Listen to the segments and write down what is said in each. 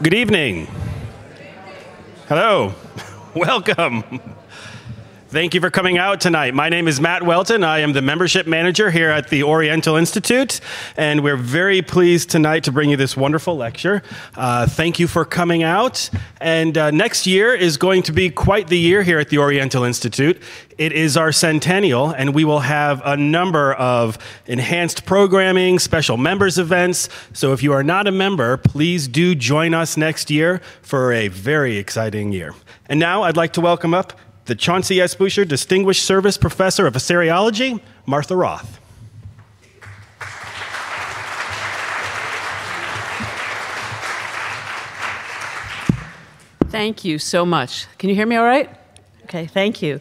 Good evening. Hello. Welcome. Thank you for coming out tonight. My name is Matt Welton. I am the membership manager here at the Oriental Institute, and we're very pleased tonight to bring you this wonderful lecture. Uh, thank you for coming out. And uh, next year is going to be quite the year here at the Oriental Institute. It is our centennial, and we will have a number of enhanced programming, special members events. So if you are not a member, please do join us next year for a very exciting year. And now I'd like to welcome up the Chauncey S. Boucher Distinguished Service Professor of Assyriology, Martha Roth. Thank you so much. Can you hear me all right? Okay, thank you.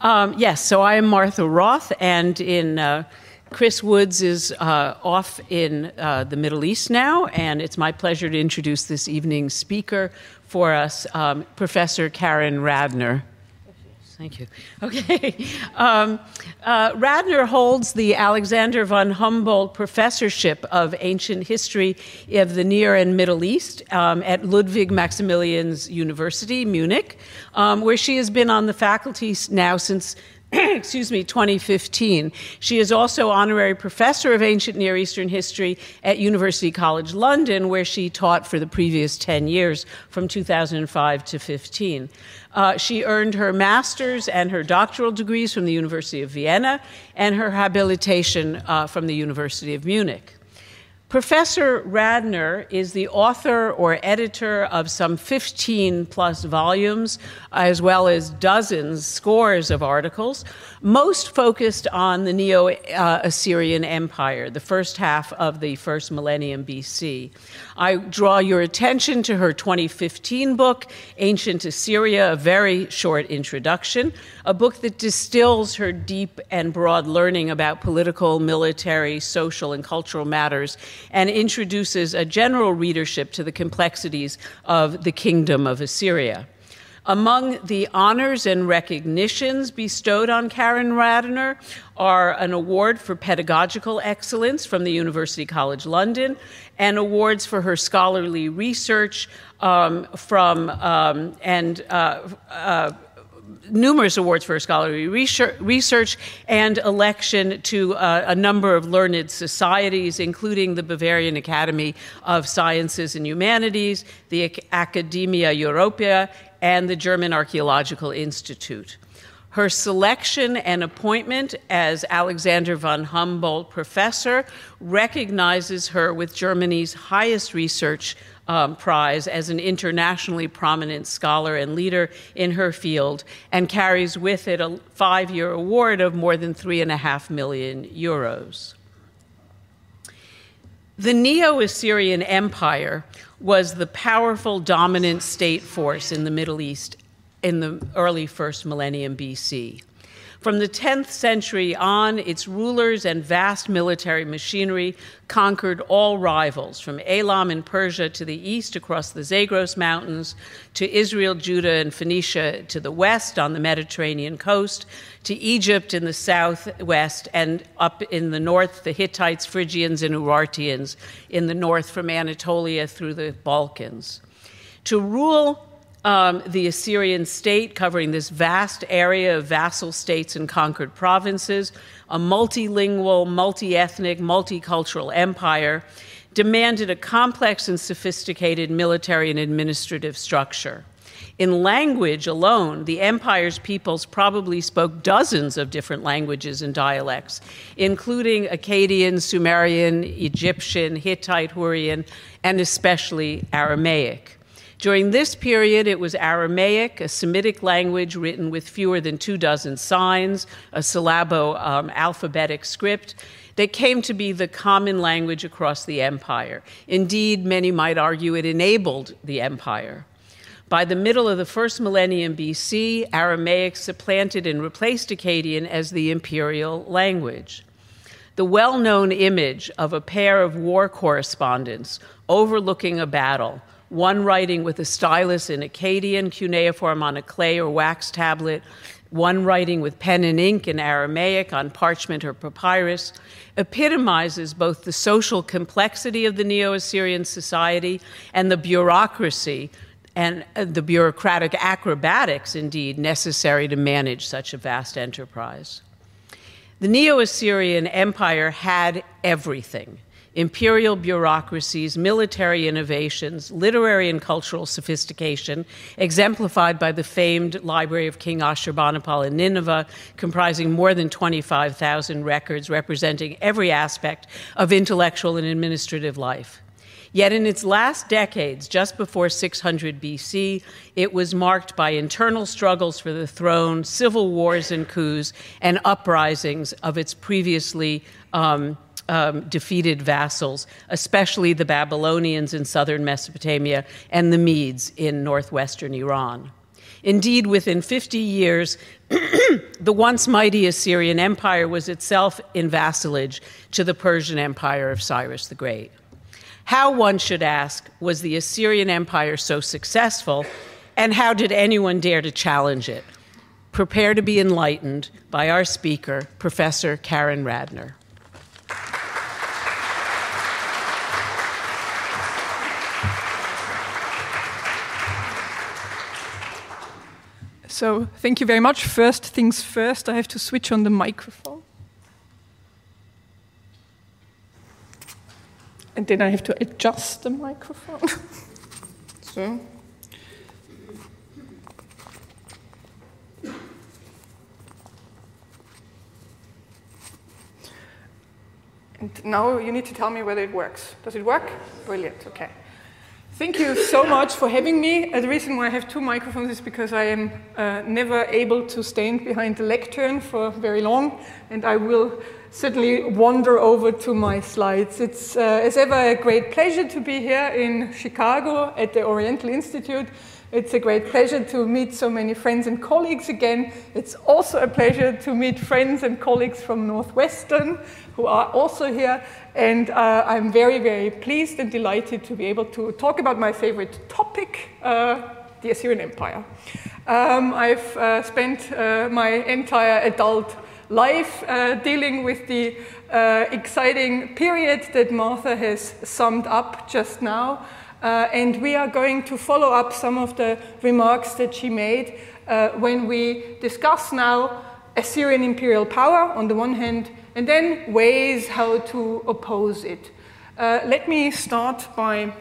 Um, yes, so I am Martha Roth, and in uh, Chris Woods is uh, off in uh, the Middle East now, and it's my pleasure to introduce this evening's speaker for us, um, Professor Karen Radner. Thank you. Okay. Um, uh, Radner holds the Alexander von Humboldt Professorship of Ancient History of the Near and Middle East um, at Ludwig Maximilians University, Munich, um, where she has been on the faculty now since excuse me, 2015. She is also honorary professor of ancient Near Eastern history at University College London, where she taught for the previous 10 years, from 2005 to 15. Uh, she earned her master's and her doctoral degrees from the University of Vienna and her habilitation uh, from the University of Munich. Professor Radner is the author or editor of some 15 plus volumes, as well as dozens, scores of articles, most focused on the Neo Assyrian Empire, the first half of the first millennium BC. I draw your attention to her 2015 book, Ancient Assyria, a very short introduction, a book that distills her deep and broad learning about political, military, social, and cultural matters and introduces a general readership to the complexities of the kingdom of Assyria. Among the honors and recognitions bestowed on Karen Radner are an award for pedagogical excellence from the University College London and awards for her scholarly research um, from um, and uh, uh, numerous awards for her scholarly research and election to uh, a number of learned societies, including the Bavarian Academy of Sciences and Humanities, the Academia Europaea, and the German Archaeological Institute. Her selection and appointment as Alexander von Humboldt Professor recognizes her with Germany's highest research um, prize as an internationally prominent scholar and leader in her field and carries with it a five year award of more than three and a half million euros. The Neo Assyrian Empire was the powerful dominant state force in the Middle East in the early first millennium BC. From the 10th century on, its rulers and vast military machinery conquered all rivals, from Elam in Persia to the east across the Zagros Mountains, to Israel, Judah, and Phoenicia to the west on the Mediterranean coast, to Egypt in the southwest, and up in the north, the Hittites, Phrygians, and Urartians in the north from Anatolia through the Balkans. To rule um, the Assyrian state, covering this vast area of vassal states and conquered provinces, a multilingual, multi ethnic, multicultural empire, demanded a complex and sophisticated military and administrative structure. In language alone, the empire's peoples probably spoke dozens of different languages and dialects, including Akkadian, Sumerian, Egyptian, Hittite, Hurrian, and especially Aramaic. During this period, it was Aramaic, a Semitic language written with fewer than two dozen signs, a syllabo um, alphabetic script that came to be the common language across the empire. Indeed, many might argue it enabled the empire. By the middle of the first millennium BC, Aramaic supplanted and replaced Akkadian as the imperial language. The well known image of a pair of war correspondents overlooking a battle one writing with a stylus in Akkadian, cuneiform on a clay or wax tablet, one writing with pen and ink in Aramaic on parchment or papyrus, epitomizes both the social complexity of the Neo Assyrian society and the bureaucracy and uh, the bureaucratic acrobatics, indeed, necessary to manage such a vast enterprise. The Neo Assyrian Empire had everything imperial bureaucracies, military innovations, literary and cultural sophistication, exemplified by the famed Library of King Ashurbanipal in Nineveh, comprising more than 25,000 records representing every aspect of intellectual and administrative life. Yet in its last decades, just before 600 BC, it was marked by internal struggles for the throne, civil wars and coups, and uprisings of its previously um, um, defeated vassals, especially the Babylonians in southern Mesopotamia and the Medes in northwestern Iran. Indeed, within 50 years, the once mighty Assyrian Empire was itself in vassalage to the Persian Empire of Cyrus the Great. How, one should ask, was the Assyrian Empire so successful, and how did anyone dare to challenge it? Prepare to be enlightened by our speaker, Professor Karen Radner. So thank you very much. First things first, I have to switch on the microphone. And then I have to adjust the microphone. so. And now you need to tell me whether it works. Does it work? Brilliant, okay. Thank you so much for having me. Uh, the reason why I have two microphones is because I am uh, never able to stand behind the lectern for very long, and I will certainly wander over to my slides. It's, uh, as ever, a great pleasure to be here in Chicago at the Oriental Institute. It's a great pleasure to meet so many friends and colleagues again. It's also a pleasure to meet friends and colleagues from Northwestern who are also here. And uh, I'm very, very pleased and delighted to be able to talk about my favorite topic, uh, the Assyrian Empire. Um, I've uh, spent uh, my entire adult life uh, dealing with the uh, exciting period that Martha has summed up just now. Uh, and we are going to follow up some of the remarks that she made uh, when we discuss now Assyrian imperial power on the one hand, and then ways how to oppose it. Uh, let me start by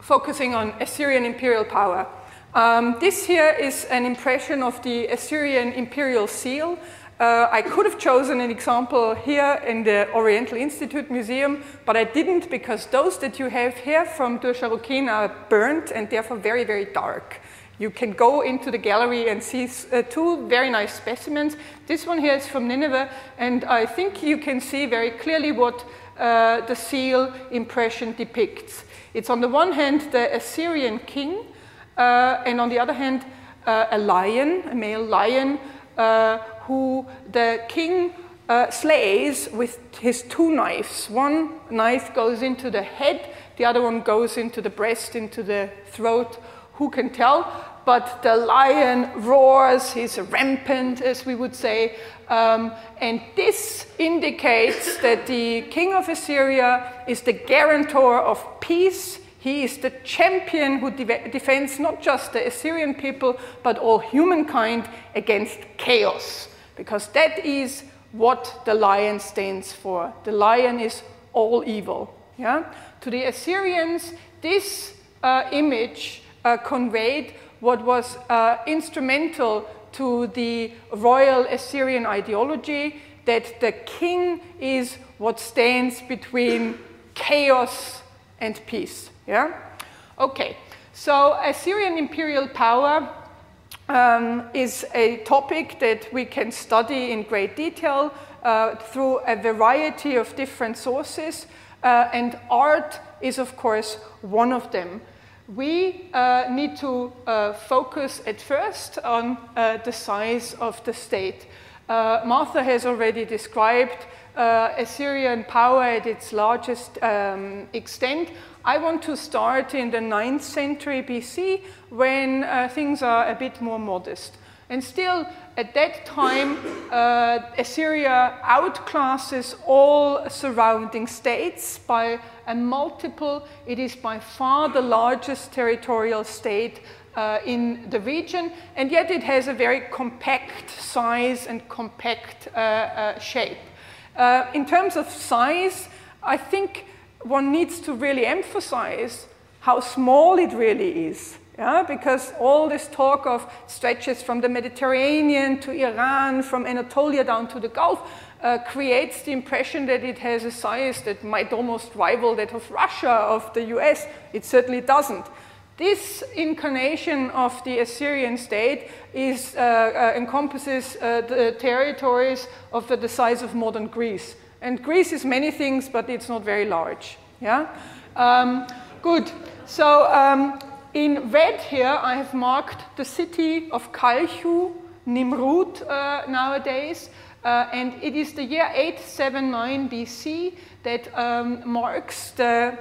focusing on Assyrian imperial power. Um, this here is an impression of the Assyrian imperial seal. Uh, I could have chosen an example here in the Oriental Institute Museum, but I didn't because those that you have here from Dur are burnt and therefore very, very dark. You can go into the gallery and see uh, two very nice specimens. This one here is from Nineveh, and I think you can see very clearly what uh, the seal impression depicts. It's on the one hand the Assyrian king, uh, and on the other hand, uh, a lion, a male lion, uh, who the king uh, slays with his two knives. One knife goes into the head, the other one goes into the breast, into the throat. Who can tell? But the lion roars, he's rampant, as we would say. Um, and this indicates that the king of Assyria is the guarantor of peace. He is the champion who de defends not just the Assyrian people, but all humankind against chaos because that is what the lion stands for. The lion is all evil. Yeah? To the Assyrians, this uh, image uh, conveyed what was uh, instrumental to the royal Assyrian ideology that the king is what stands between chaos and peace. Yeah? Okay, so Assyrian imperial power um, is a topic that we can study in great detail uh, through a variety of different sources, uh, and art is, of course, one of them. We uh, need to uh, focus at first on uh, the size of the state. Uh, Martha has already described Assyrian power at its largest um, extent. I want to start in the 9th century BC when uh, things are a bit more modest. And still, at that time, uh, Assyria outclasses all surrounding states by a multiple. It is by far the largest territorial state uh, in the region, and yet it has a very compact size and compact uh, uh shape. Uh, in terms of size, I think one needs to really emphasize how small it really is. Yeah, because all this talk of stretches from the Mediterranean to Iran, from Anatolia down to the Gulf, uh, creates the impression that it has a size that might almost rival that of Russia, of the US. It certainly doesn't. This incarnation of the Assyrian state is, uh, uh, encompasses uh, the territories of the, the size of modern Greece. And Greece is many things, but it's not very large. Yeah? Um, good. So um, in red here, I have marked the city of Kalchu, Nimrud uh, nowadays. Uh, and it is the year 879 BC that um, marks the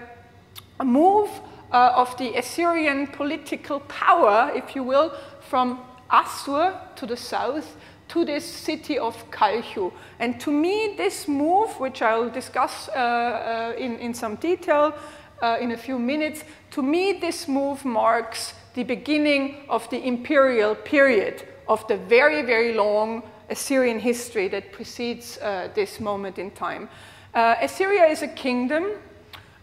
move uh, of the Assyrian political power, if you will, from Assur to the south to this city of Kalchu. And to me, this move, which I'll discuss uh, uh, in, in some detail uh, in a few minutes, to me, this move marks the beginning of the imperial period of the very, very long Assyrian history that precedes uh, this moment in time. Uh, Assyria is a kingdom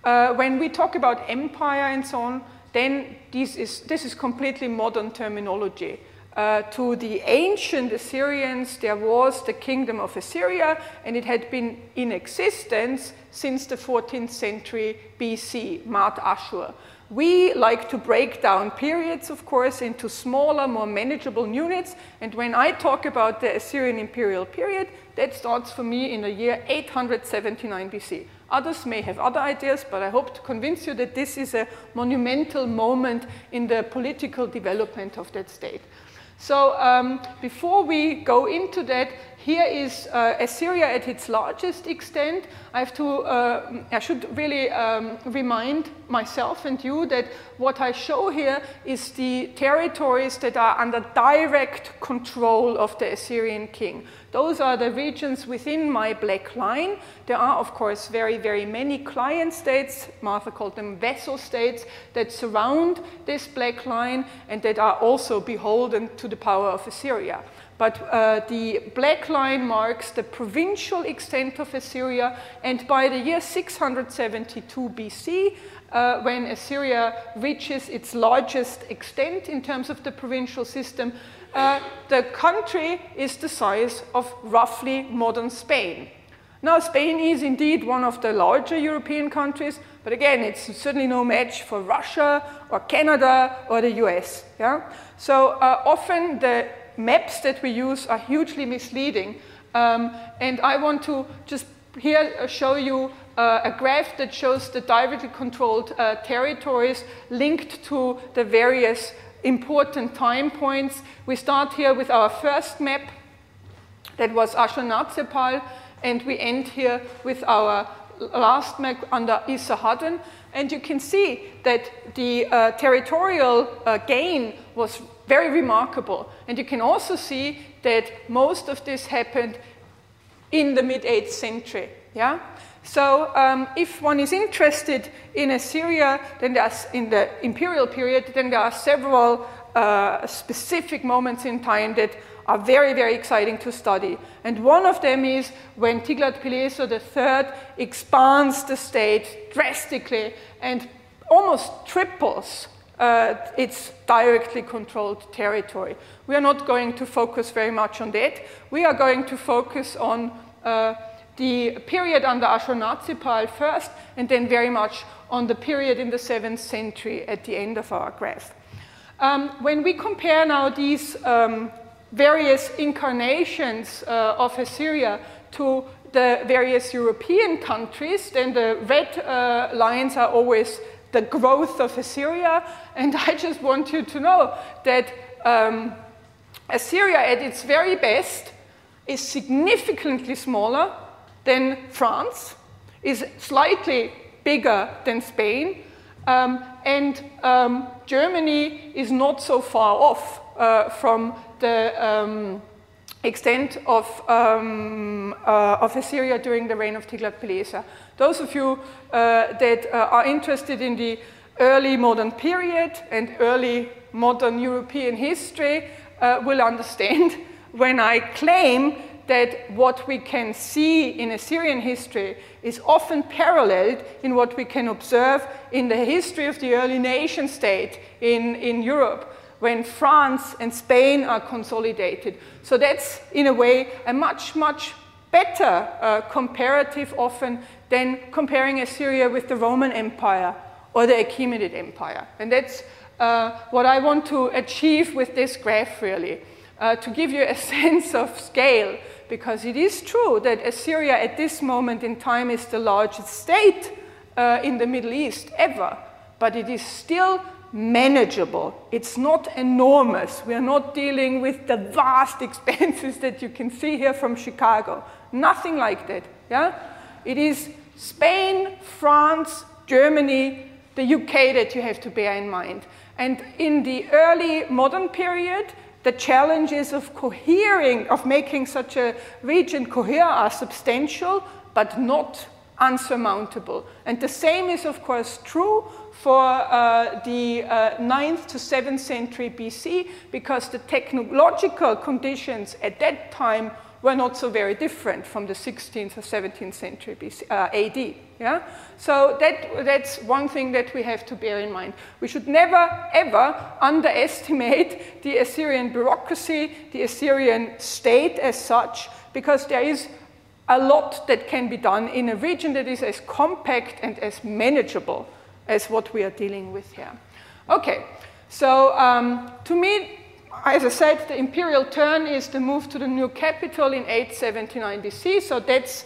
uh, when we talk about empire and so on, then this is, this is completely modern terminology. Uh, to the ancient Assyrians, there was the kingdom of Assyria, and it had been in existence since the 14th century BC, Mat Ashur. We like to break down periods, of course, into smaller, more manageable units. And when I talk about the Assyrian imperial period, that starts for me in the year 879 BC. Others may have other ideas, but I hope to convince you that this is a monumental moment in the political development of that state. So um, before we go into that, here is uh, Assyria at its largest extent. I have to, uh, I should really um, remind myself and you that what I show here is the territories that are under direct control of the Assyrian king. Those are the regions within my black line. There are, of course, very, very many client states, Martha called them vassal states, that surround this black line and that are also beholden to the power of Assyria. But uh, the black line marks the provincial extent of Assyria, and by the year 672 BC, uh, when Assyria reaches its largest extent in terms of the provincial system, uh, the country is the size of roughly modern Spain. Now, Spain is indeed one of the larger European countries, but again, it's certainly no match for Russia or Canada or the US. Yeah? So uh, often the maps that we use are hugely misleading. Um, and I want to just here uh, show you uh, a graph that shows the directly controlled uh, territories linked to the various important time points. We start here with our first map that was Ashurnasirpal, and we end here with our last map under Esarhaddon. And you can see that the uh, territorial uh, gain was very remarkable. And you can also see that most of this happened in the mid 8th century. Yeah? So um, if one is interested in Assyria, then there's in the imperial period, then there are several uh, specific moments in time that are very, very exciting to study. And one of them is when Tiglath-Pileser III expands the state drastically and almost triples uh, its directly controlled territory. We are not going to focus very much on that. We are going to focus on uh, the period under Ashurnasirpal first, and then very much on the period in the 7th century at the end of our graph. Um, when we compare now these um, various incarnations uh, of Assyria to the various European countries, then the red uh, lines are always the growth of Assyria. And I just want you to know that um, Assyria, at its very best, is significantly smaller than France, is slightly bigger than Spain, um, and um, Germany is not so far off uh, from the um, extent of, um, uh, of Assyria during the reign of Tiglath-Pileser. Those of you uh, that uh, are interested in the early modern period and early modern European history uh, will understand when I claim that what we can see in Assyrian history is often paralleled in what we can observe in the history of the early nation state in, in Europe when France and Spain are consolidated. So that's, in a way, a much, much better uh, comparative often than comparing Assyria with the Roman Empire or the Achaemenid Empire. And that's uh, what I want to achieve with this graph, really, uh, to give you a sense of scale, because it is true that Assyria at this moment in time is the largest state uh, in the Middle East ever, but it is still manageable. It's not enormous. We are not dealing with the vast expenses that you can see here from Chicago. Nothing like that. Yeah? It is Spain, France, Germany, the UK that you have to bear in mind. And in the early modern period, the challenges of cohering, of making such a region cohere are substantial, but not unsurmountable. And the same is, of course, true for uh, the uh, 9th to 7th century BC, because the technological conditions at that time were not so very different from the 16th or 17th century BC, uh, AD. Yeah? So that, that's one thing that we have to bear in mind. We should never, ever underestimate the Assyrian bureaucracy, the Assyrian state as such, because there is a lot that can be done in a region that is as compact and as manageable as what we are dealing with here. Okay, so um, to me, as I said, the imperial turn is the move to the new capital in 879 BC, so that's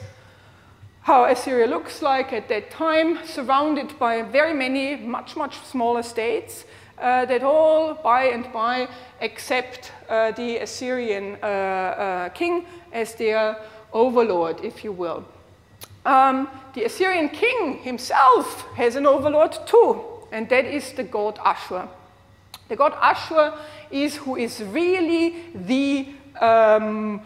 how Assyria looks like at that time, surrounded by very many, much, much smaller states uh, that all by and by accept uh, the Assyrian uh, uh king as their overlord, if you will. Um, the Assyrian king himself has an overlord too, and that is the god Ashur. The god Ashur is who is really the um,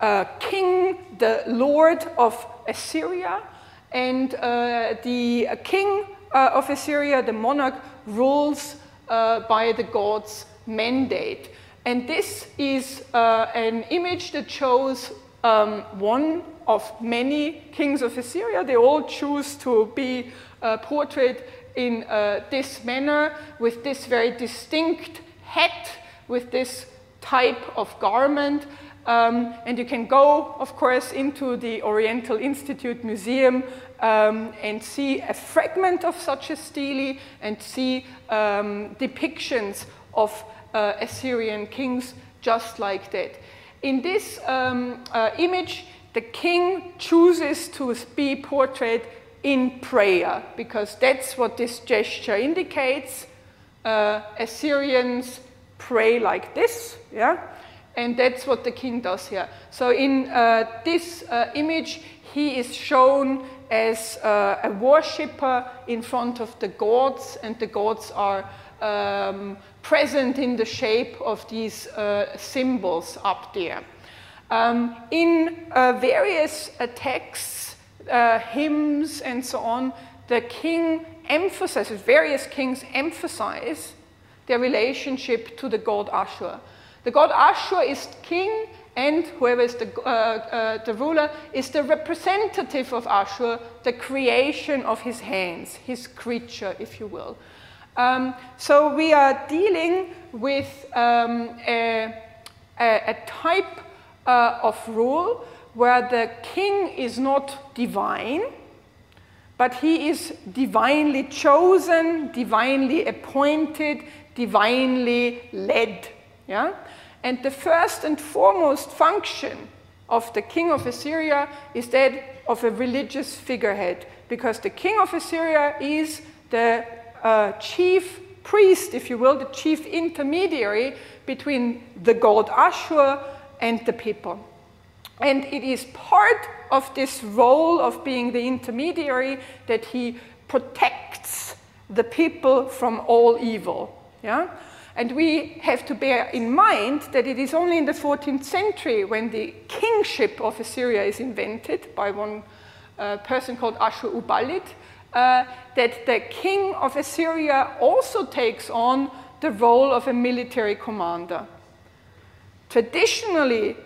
uh, king, the lord of Assyria, and uh, the king uh, of Assyria, the monarch, rules uh, by the god's mandate. And this is uh, an image that shows um, one of many kings of Assyria. They all choose to be uh, portrayed in this manner with this very distinct hat, with this type of garment. Um, and you can go, of course, into the Oriental Institute Museum um, and see a fragment of such a stele and see um, depictions of uh, Assyrian kings just like that. In this um, uh, image, the king chooses to be portrayed in prayer because that's what this gesture indicates. Uh, Assyrians pray like this, yeah? And that's what the king does here. So in uh, this uh, image, he is shown as uh, a worshipper in front of the gods, and the gods are um, present in the shape of these uh, symbols up there. Um, in uh, various texts, hymns, and so on, the king emphasizes, various kings emphasize their relationship to the god Ashur. The god Ashur is king, and whoever is the, uh, uh, the ruler is the representative of Ashur, the creation of his hands, his creature, if you will. Um, so we are dealing with um, a, a, a, type uh, of rule where the king is not divine, but he is divinely chosen, divinely appointed, divinely led. Yeah? And the first and foremost function of the king of Assyria is that of a religious figurehead, because the king of Assyria is the uh, chief priest, if you will, the chief intermediary between the god Ashur and the people. And it is part of this role of being the intermediary that he protects the people from all evil. Yeah? And we have to bear in mind that it is only in the 14th century when the kingship of Assyria is invented by one uh, person called Ashur Uballit, uh, that the king of Assyria also takes on the role of a military commander. Traditionally,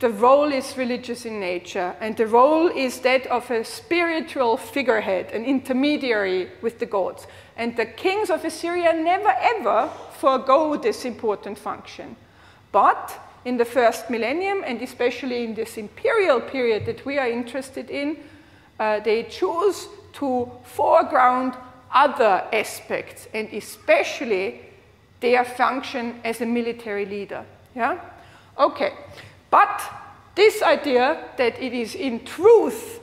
the role is religious in nature, and the role is that of a spiritual figurehead, an intermediary with the gods. And the kings of Assyria never ever forego this important function. But in the first millennium, and especially in this imperial period that we are interested in, uh, they choose to foreground other aspects, and especially their function as a military leader. Yeah? Okay. But this idea that it is in truth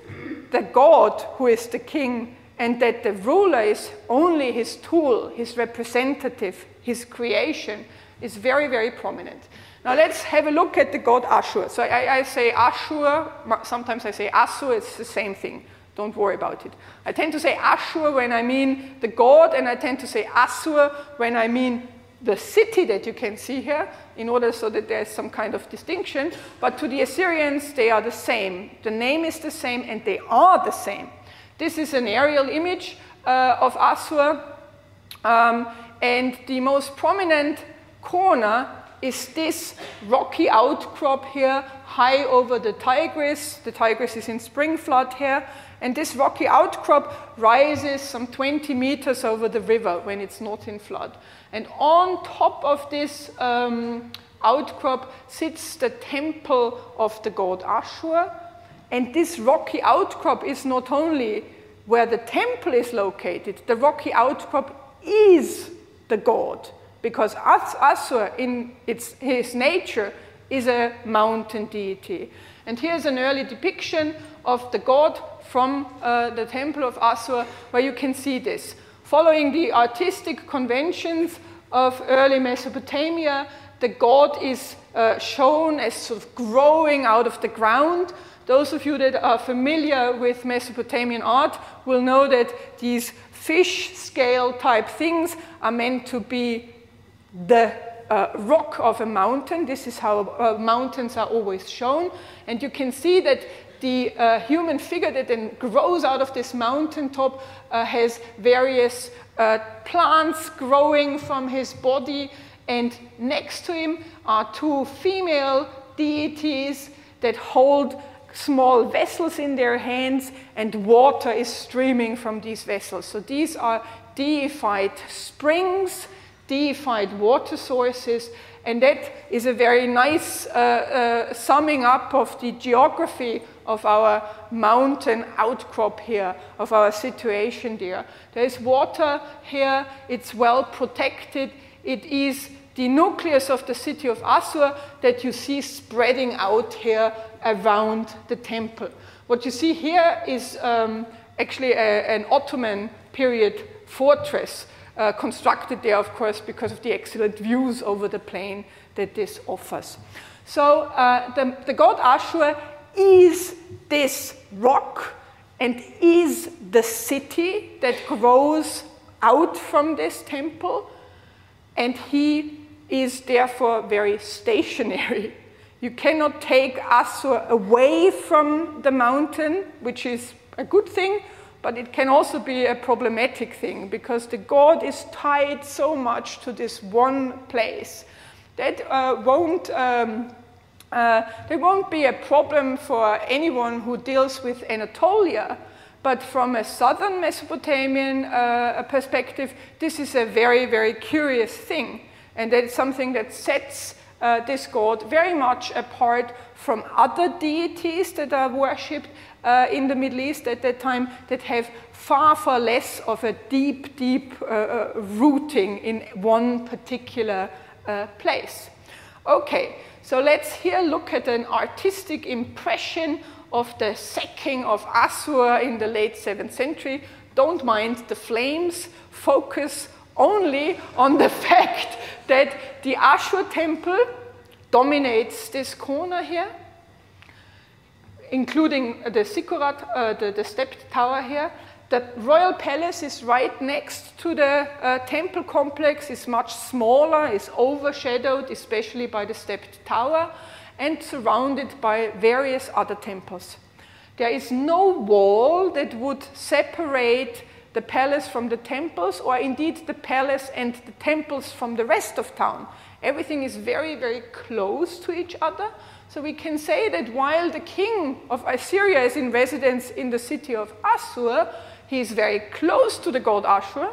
the God who is the king and that the ruler is only his tool, his representative, his creation, is very, very prominent. Now let's have a look at the god Ashur. So I, I say Ashur, sometimes I say Assur, it's the same thing. Don't worry about it. I tend to say Ashur when I mean the god, and I tend to say Assur when I mean the city that you can see here in order so that there's some kind of distinction. But to the Assyrians, they are the same. The name is the same and they are the same. This is an aerial image uh, of Assur. Um, and the most prominent corner is this rocky outcrop here, high over the Tigris. The Tigris is in spring flood here. And this rocky outcrop rises some 20 meters over the river when it's not in flood. And on top of this um, outcrop sits the temple of the god Ashur. And this rocky outcrop is not only where the temple is located, the rocky outcrop is the god, because Ashur, in its, his nature, is a mountain deity. And here's an early depiction of the god from uh, the temple of Assur, where you can see this. Following the artistic conventions of early Mesopotamia, the god is uh, shown as sort of growing out of the ground. Those of you that are familiar with Mesopotamian art will know that these fish scale type things are meant to be the uh, rock of a mountain. This is how uh, mountains are always shown. And you can see that the uh, human figure that then grows out of this mountaintop uh, has various uh, plants growing from his body, and next to him are two female deities that hold small vessels in their hands, and water is streaming from these vessels. So these are deified springs, deified water sources, and that is a very nice uh, uh, summing up of the geography of our mountain outcrop here, of our situation there. There is water here, it's well protected, it is the nucleus of the city of Assur that you see spreading out here around the temple. What you see here is um, actually a, an Ottoman period fortress uh, constructed there, of course, because of the excellent views over the plain that this offers. So uh, the, the god Ashur is this rock and is the city that grows out from this temple, and he is therefore very stationary. You cannot take Assur away from the mountain, which is a good thing, but it can also be a problematic thing because the god is tied so much to this one place that uh, won't. Um, uh, there won't be a problem for anyone who deals with Anatolia, but from a southern Mesopotamian uh, perspective, this is a very, very curious thing. And that's something that sets uh, this god very much apart from other deities that are worshipped uh, in the Middle East at that time that have far, far less of a deep, deep uh, uh rooting in one particular place. Okay, so let's here look at an artistic impression of the sacking of Assur in the late 7th century. Don't mind the flames, focus only on the fact that the Ashur temple dominates this corner here. including the ziggurat, uh, the, the stepped tower here. The royal palace is right next to the uh, temple complex, is much smaller, is overshadowed, especially by the stepped tower, and surrounded by various other temples. There is no wall that would separate the palace from the temples, or indeed the palace and the temples from the rest of town. Everything is very, very close to each other. So we can say that while the king of Assyria is in residence in the city of Assur, he is very close to the god Ashur,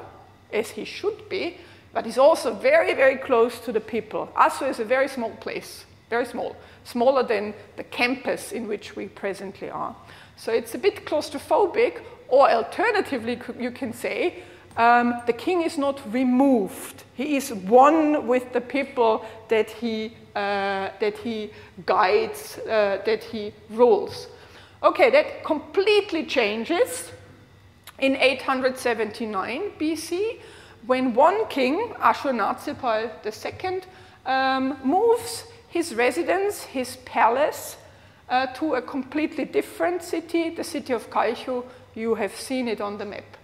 as he should be, but he's also very, very close to the people. Assur is a very small place, very small, smaller than the campus in which we presently are. So it's a bit claustrophobic, or alternatively, you can say, um, the king is not removed. He is one with the people that he, uh, that he guides, uh, that he rules. Okay, that completely changes in 879 BC when one king, Ashurnasirpal II, um, moves his residence, his palace, uh, to a completely different city, the city of Kalchu. You have seen it on the map.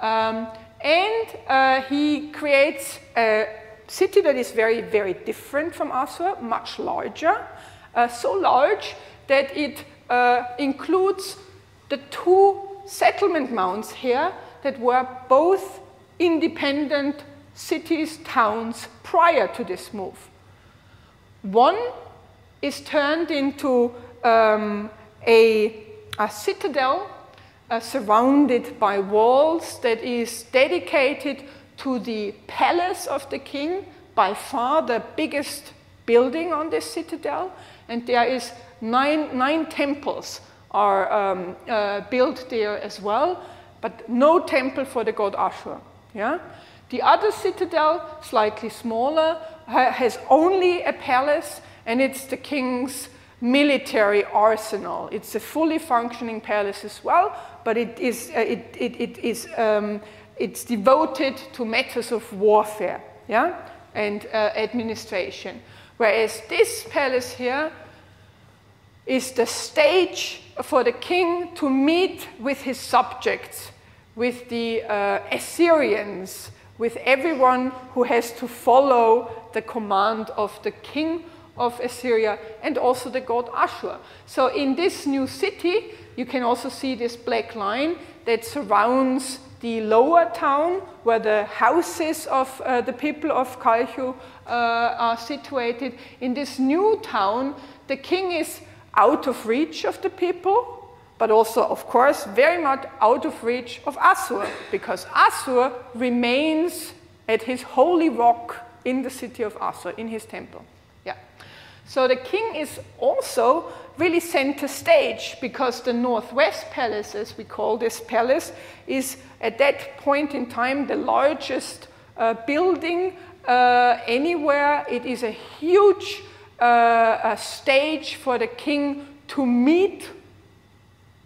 Um, and uh, he creates a city that is very, very different from Assur, much larger, uh, so large that it uh, includes the two settlement mounds here that were both independent cities, towns prior to this move. One is turned into um, a, a, citadel uh, surrounded by walls that is dedicated to the palace of the king, by far the biggest building on this citadel, and there is nine, nine temples are um, uh, built there as well, but no temple for the god Ashur. Yeah? The other citadel, slightly smaller, ha has only a palace, and it's the king's military arsenal. It's a fully functioning palace as well, but it is, uh, it, it, it is um, it's devoted to matters of warfare yeah? and uh, administration. Whereas this palace here is the stage for the king to meet with his subjects, with the uh, Assyrians, with everyone who has to follow the command of the king of Assyria and also the god Ashur. So in this new city, you can also see this black line that surrounds the lower town where the houses of uh, the people of Kalchu uh, are situated. In this new town, the king is out of reach of the people, but also, of course, very much out of reach of Assur, because Assur remains at his holy rock in the city of Assur, in his temple. Yeah. So the king is also really center stage because the Northwest Palace, as we call this palace, is at that point in time the largest uh, building uh, anywhere. It is a huge uh, a stage for the king to meet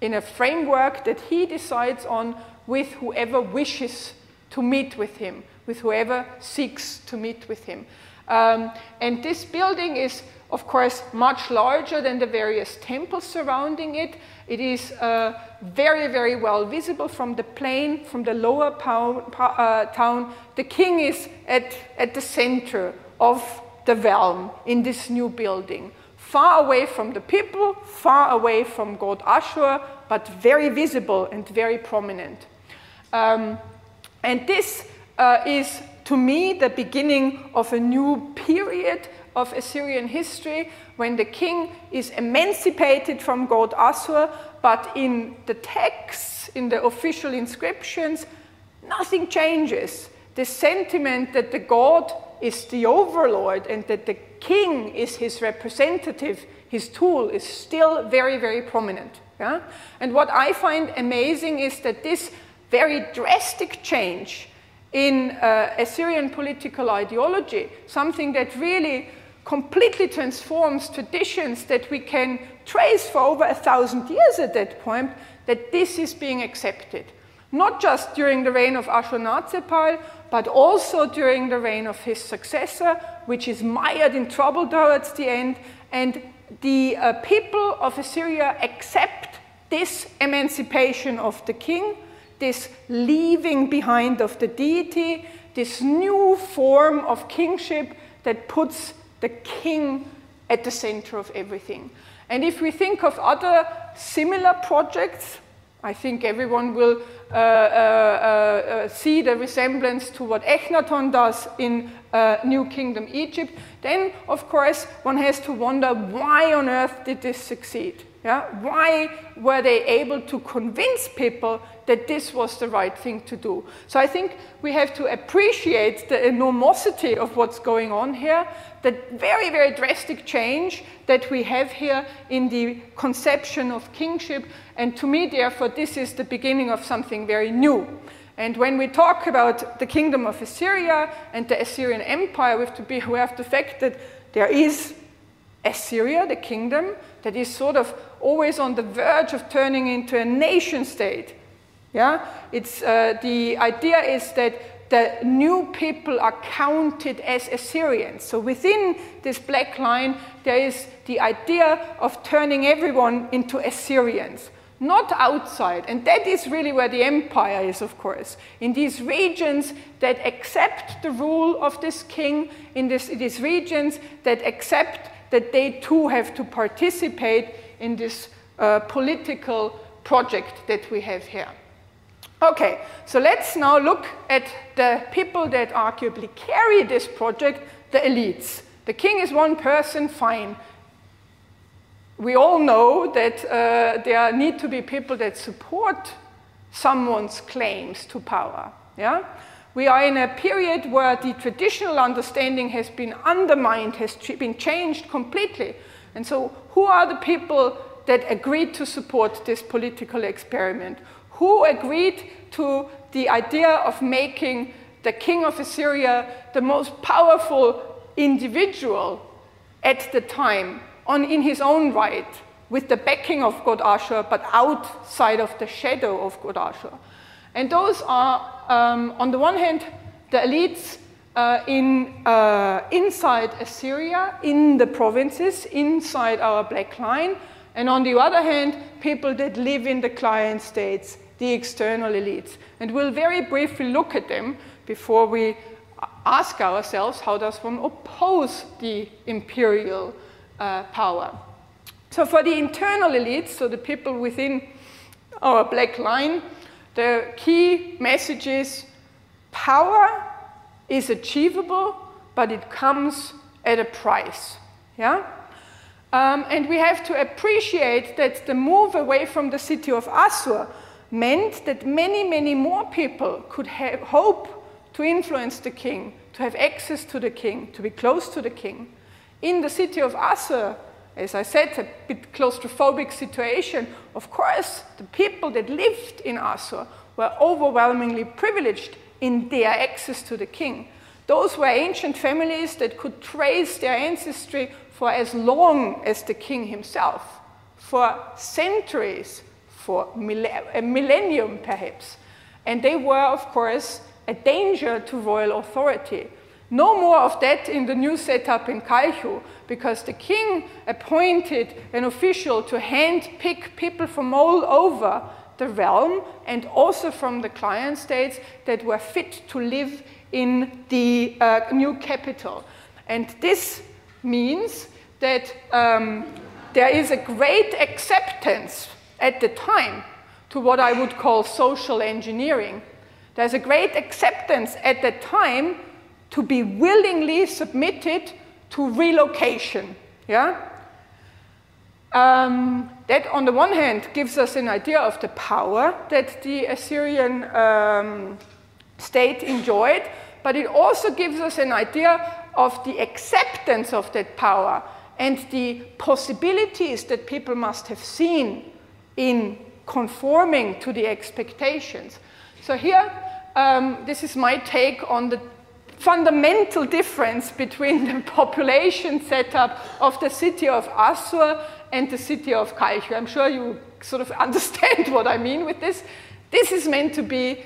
in a framework that he decides on with whoever wishes to meet with him, with whoever seeks to meet with him. Um, and this building is of course, much larger than the various temples surrounding it. It is uh, very, very well visible from the plain, from the lower uh, town. The king is at, at the center of the realm in this new building, far away from the people, far away from God Ashur, but very visible and very prominent. Um, and this uh, is, to me, the beginning of a new period of Assyrian history when the king is emancipated from god Assur, but in the texts, in the official inscriptions, nothing changes. The sentiment that the god is the overlord and that the king is his representative, his tool, is still very, very prominent. Yeah? And what I find amazing is that this very drastic change in uh, Assyrian political ideology, something that really completely transforms traditions that we can trace for over a thousand years at that point, that this is being accepted. Not just during the reign of Ashurnasirpal, but also during the reign of his successor, which is mired in trouble towards the end. And the uh, people of Assyria accept this emancipation of the king, this leaving behind of the deity, this new form of kingship that puts the king at the center of everything. And if we think of other similar projects, I think everyone will Uh, uh, uh, see the resemblance to what Echnaton does in uh, New Kingdom Egypt. Then, of course, one has to wonder why on earth did this succeed? Yeah? Why were they able to convince people that this was the right thing to do? So I think we have to appreciate the enormosity of what's going on here, the very, very drastic change that we have here in the conception of kingship. And to me, therefore, this is the beginning of something very new. And when we talk about the kingdom of Assyria and the Assyrian Empire, we have to be aware of the fact that there is Assyria, the kingdom, that is sort of always on the verge of turning into a nation state. Yeah? It's, uh, the idea is that the new people are counted as Assyrians. So within this black line, there is the idea of turning everyone into Assyrians, not outside. And that is really where the empire is, of course. In these regions that accept the rule of this king, in this, these regions that accept that they too have to participate in this uh, political project that we have here. Okay, so let's now look at the people that arguably carry this project, the elites. The king is one person, fine. We all know that uh, there need to be people that support someone's claims to power. Yeah? We are in a period where the traditional understanding has been undermined, has been changed completely. And so, who are the people that agreed to support this political experiment? Who agreed to the idea of making the king of Assyria the most powerful individual at the time on, in his own right, with the backing of God Ashur, but outside of the shadow of God Ashur? And those are, um, on the one hand, the elites uh, in, uh, inside Assyria, in the provinces, inside our black line, and on the other hand, people that live in the client states, the external elites. And we'll very briefly look at them before we ask ourselves how does one oppose the imperial uh, power. So for the internal elites, so the people within our black line, the key message is power is achievable, but it comes at a price. Yeah? Um, and we have to appreciate that the move away from the city of Assur meant that many, many more people could hope to influence the king, to have access to the king, to be close to the king. In the city of Assur, as I said, a bit claustrophobic situation, of course, the people that lived in Assur were overwhelmingly privileged in their access to the king. Those were ancient families that could trace their ancestry for as long as the king himself, for centuries, for a millennium perhaps. And they were, of course, a danger to royal authority. No more of that in the new setup in Kalchu, because the king appointed an official to hand-pick people from all over the realm and also from the client states that were fit to live in the uh, new capital. And this means that um, there is a great acceptance at the time to what I would call social engineering. There's a great acceptance at that time to be willingly submitted to relocation. Yeah? Um, that, on the one hand, gives us an idea of the power that the Assyrian um, state enjoyed, but it also gives us an idea of the acceptance of that power and the possibilities that people must have seen in conforming to the expectations. So, here, um, this is my take on the fundamental difference between the population setup of the city of Assur and the city of Kalchu. I'm sure you sort of understand what I mean with this. This is meant to be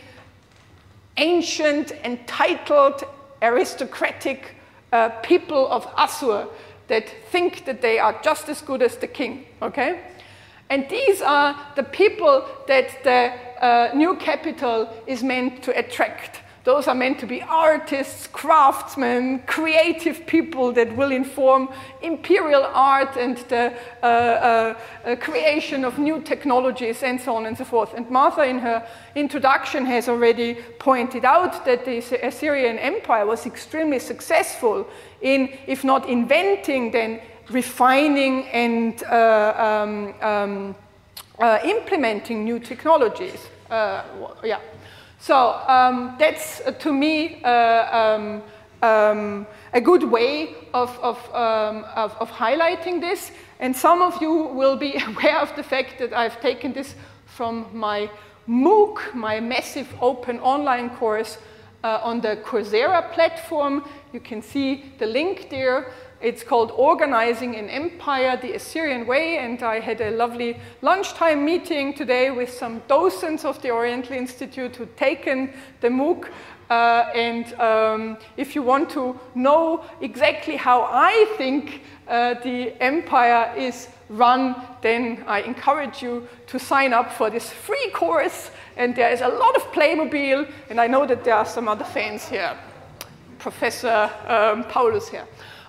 ancient, entitled, aristocratic uh, people of Assur that think that they are just as good as the king, okay? And these are the people that the uh, new capital is meant to attract. Those are meant to be artists, craftsmen, creative people that will inform imperial art and the uh, uh, uh, creation of new technologies and so on and so forth. And Martha, in her introduction, has already pointed out that the Assyrian Empire was extremely successful in, if not inventing, then refining and uh, um, um, uh, implementing new technologies. Uh, yeah. So um, that's uh, to me uh, um, um, a good way of, of, um, of, of, highlighting this. And some of you will be aware of the fact that I've taken this from my MOOC, my massive open online course uh, on the Coursera platform. You can see the link there. It's called Organizing an Empire the Assyrian Way, and I had a lovely lunchtime meeting today with some docents of the Oriental Institute who'd taken the MOOC. Uh, and um, if you want to know exactly how I think uh, the empire is run, then I encourage you to sign up for this free course. And there is a lot of Playmobil, and I know that there are some other fans here. Professor um, Paulus here.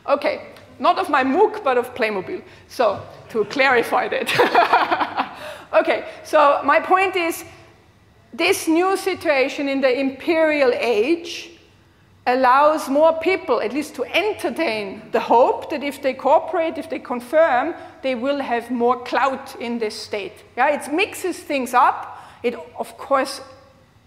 Okay, not of my MOOC, but of Playmobil. So, to clarify that. okay, so my point is this new situation in the imperial age allows more people, at least to entertain the hope that if they cooperate, if they confirm, they will have more clout in this state. Yeah, it mixes things up. It, of course,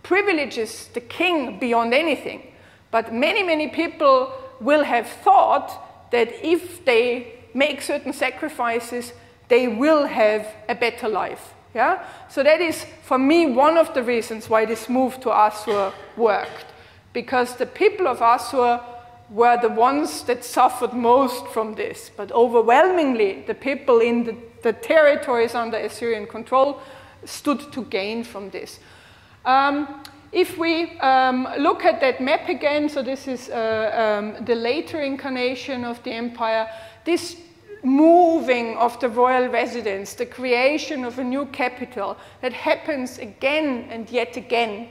privileges the king beyond anything. But many, many people will have thought that if they make certain sacrifices, they will have a better life. Yeah? So that is, for me, one of the reasons why this move to Assur worked. Because the people of Assur were the ones that suffered most from this. But overwhelmingly, the people in the, the territories under Assyrian control stood to gain from this. Um, if we um, look at that map again, so this is uh, um, the later incarnation of the empire, this moving of the royal residence, the creation of a new capital, that happens again and yet again.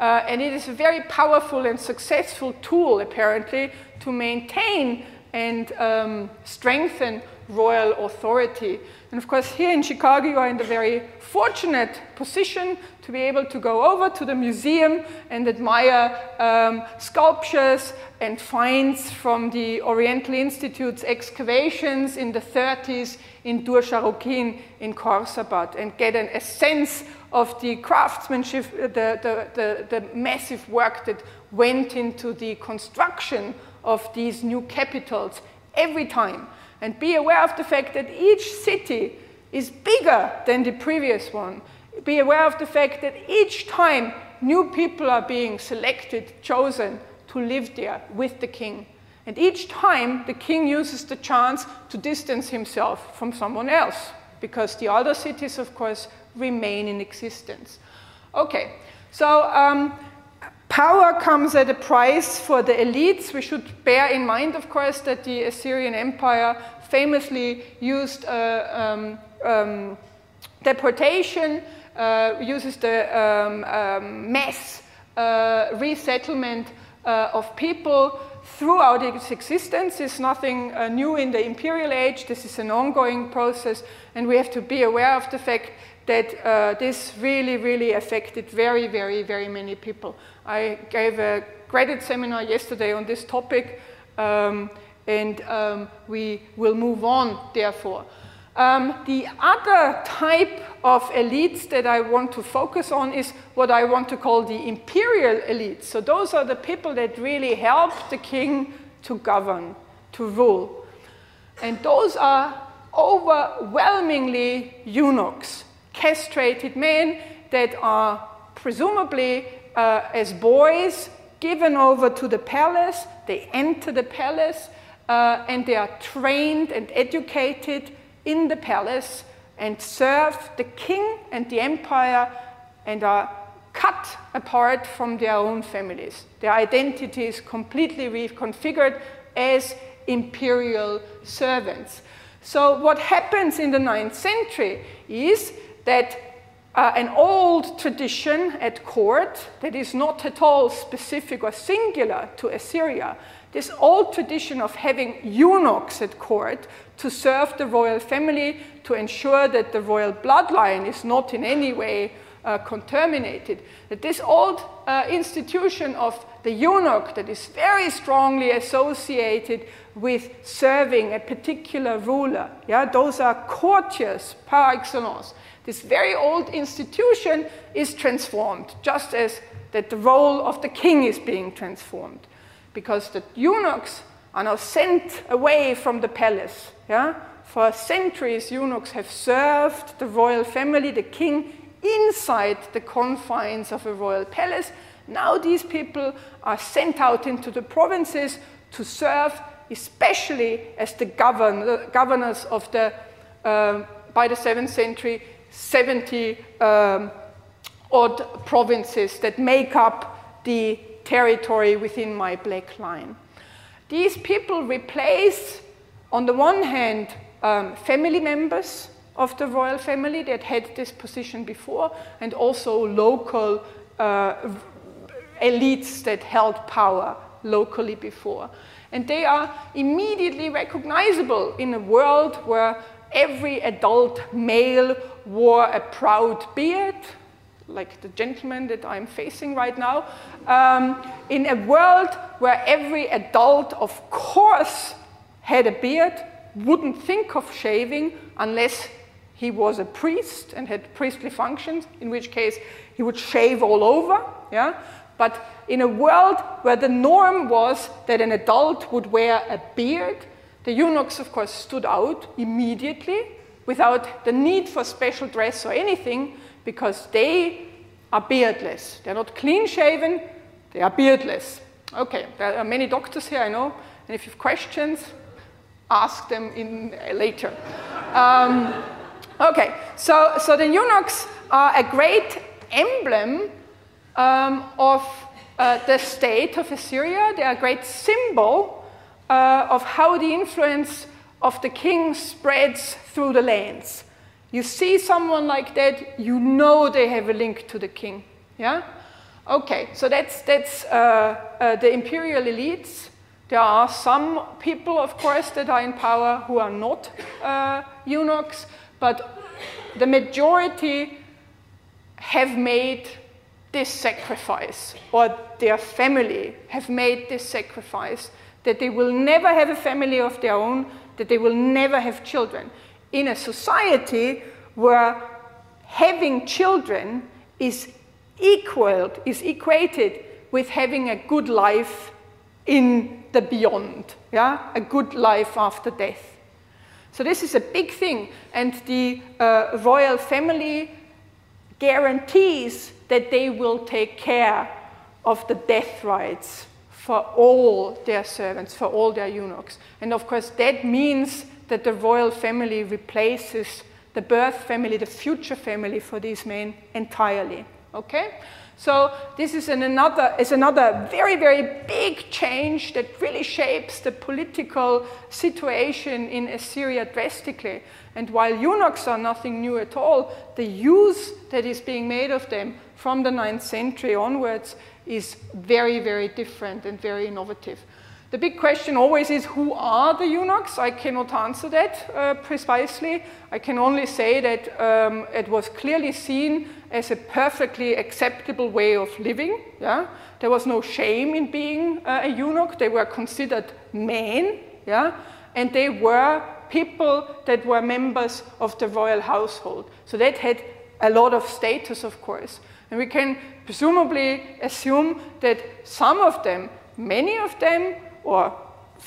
Uh, and it is a very powerful and successful tool, apparently, to maintain and um, strengthen royal authority. And of course, here in Chicago, you are in the very fortunate position to be able to go over to the museum and admire um, sculptures and finds from the Oriental Institute's excavations in the 30s in Dur Sharukin in Khorsabad and get an, a sense of the craftsmanship, the, the, the, the massive work that went into the construction of these new capitals every time. And be aware of the fact that each city is bigger than the previous one. Be aware of the fact that each time new people are being selected, chosen to live there with the king. And each time the king uses the chance to distance himself from someone else, because the other cities, of course, remain in existence. Okay, so um, Power comes at a price for the elites. We should bear in mind, of course, that the Assyrian Empire famously used uh, um, um, deportation, uh, uses the um, um mass uh, resettlement uh, of people throughout its existence. It's nothing uh, new in the imperial age. This is an ongoing process, and we have to be aware of the fact that uh, this really, really affected very, very, very many people. I gave a credit seminar yesterday on this topic, um, and um, we will move on, therefore. Um, the other type of elites that I want to focus on is what I want to call the imperial elites. So, those are the people that really help the king to govern, to rule. And those are overwhelmingly eunuchs, castrated men that are presumably uh, as boys given over to the palace. They enter the palace uh, and they are trained and educated in the palace and serve the king and the empire and are cut apart from their own families. Their identity is completely reconfigured as imperial servants. So, what happens in the 9th century is that uh, an old tradition at court that is not at all specific or singular to Assyria, this old tradition of having eunuchs at court to serve the royal family, to ensure that the royal bloodline is not in any way uh, contaminated. That this old uh, institution of the eunuch that is very strongly associated with serving a particular ruler, yeah, those are courtiers par excellence. This very old institution is transformed, just as that the role of the king is being transformed, because the eunuchs are now sent away from the palace. Yeah? For centuries, eunuchs have served the royal family, the king, inside the confines of a royal palace. Now these people are sent out into the provinces to serve, especially as the govern, governors of the, uh, by the 7th century, 70 um, odd provinces that make up the territory within my black line. These people replace, on the one hand, um, family members of the royal family that had this position before, and also local uh, elites that held power locally before. And they are immediately recognizable in a world where every adult male wore a proud beard, like the gentleman that I'm facing right now, um, in a world where every adult, of course, had a beard, wouldn't think of shaving unless he was a priest and had priestly functions, in which case he would shave all over. Yeah? But in a world where the norm was that an adult would wear a beard, the eunuchs, of course, stood out immediately without the need for special dress or anything because they are beardless. They're not clean shaven, they are beardless. Okay, there are many doctors here, I know, and if you have questions, ask them in, uh, later. Um, Okay, so, so the eunuchs are a great emblem um, of uh, the state of Assyria. They are a great symbol uh, of how the influence of the king spreads through the lands. You see someone like that, you know they have a link to the king. Yeah? Okay, so that's, that's uh, uh the imperial elites. There are some people, of course, that are in power who are not uh, eunuchs, but the majority have made this sacrifice, or their family have made this sacrifice, that they will never have a family of their own, that they will never have children. In a society where having children is equaled, is equated with having a good life in the beyond, yeah? a good life after death. So this is a big thing, and the uh, royal family guarantees that they will take care of the death rites for all their servants, for all their eunuchs. And of course, that means that the royal family replaces the birth family, the future family for these men entirely. Okay? So this is an another, is another very, very big change that really shapes the political situation in Assyria drastically. And while eunuchs are nothing new at all, the use that is being made of them from the 9th century onwards is very, very different and very innovative. The big question always is who are the eunuchs? I cannot answer that uh, precisely. I can only say that um, it was clearly seen as a perfectly acceptable way of living. Yeah? There was no shame in being uh, a eunuch. They were considered men, yeah? and they were people that were members of the royal household. So that had a lot of status, of course. And we can presumably assume that some of them, many of them, or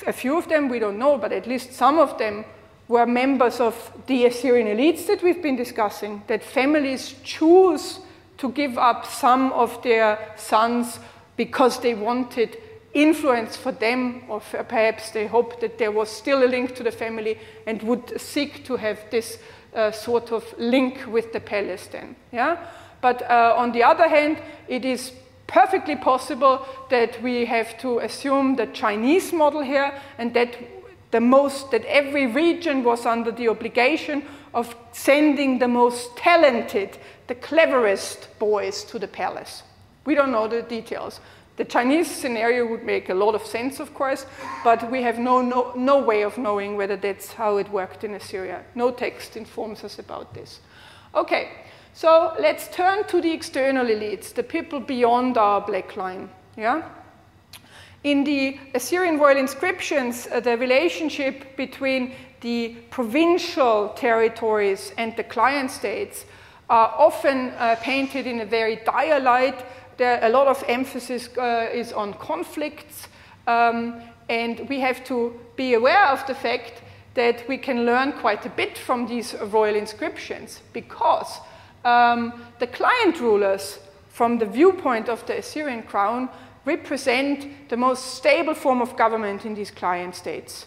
a few of them, we don't know, but at least some of them were members of the Assyrian elites that we've been discussing, that families choose to give up some of their sons because they wanted influence for them, or perhaps they hoped that there was still a link to the family and would seek to have this uh, sort of link with the palace then. Yeah? But uh, on the other hand, it is perfectly possible that we have to assume the Chinese model here and that the most, that every region was under the obligation of sending the most talented, the cleverest boys to the palace. We don't know the details. The Chinese scenario would make a lot of sense, of course, but we have no, no, no way of knowing whether that's how it worked in Assyria. No text informs us about this. Okay, so let's turn to the external elites, the people beyond our black line. Yeah? In the Assyrian royal inscriptions, uh, the relationship between the provincial territories and the client states are often uh, painted in a very dire light. There, a lot of emphasis uh, is on conflicts, um, and we have to be aware of the fact that we can learn quite a bit from these royal inscriptions because um, the client rulers, from the viewpoint of the Assyrian crown, represent the most stable form of government in these client states.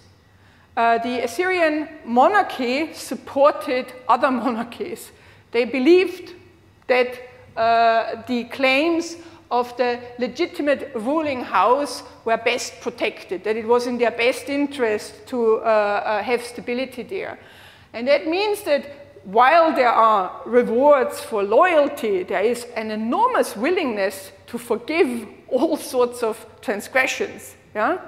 Uh, the Assyrian monarchy supported other monarchies. They believed that uh, the claims of the legitimate ruling house were best protected, that it was in their best interest to uh, uh have stability there. And that means that while there are rewards for loyalty, there is an enormous willingness to forgive all sorts of transgressions. Yeah?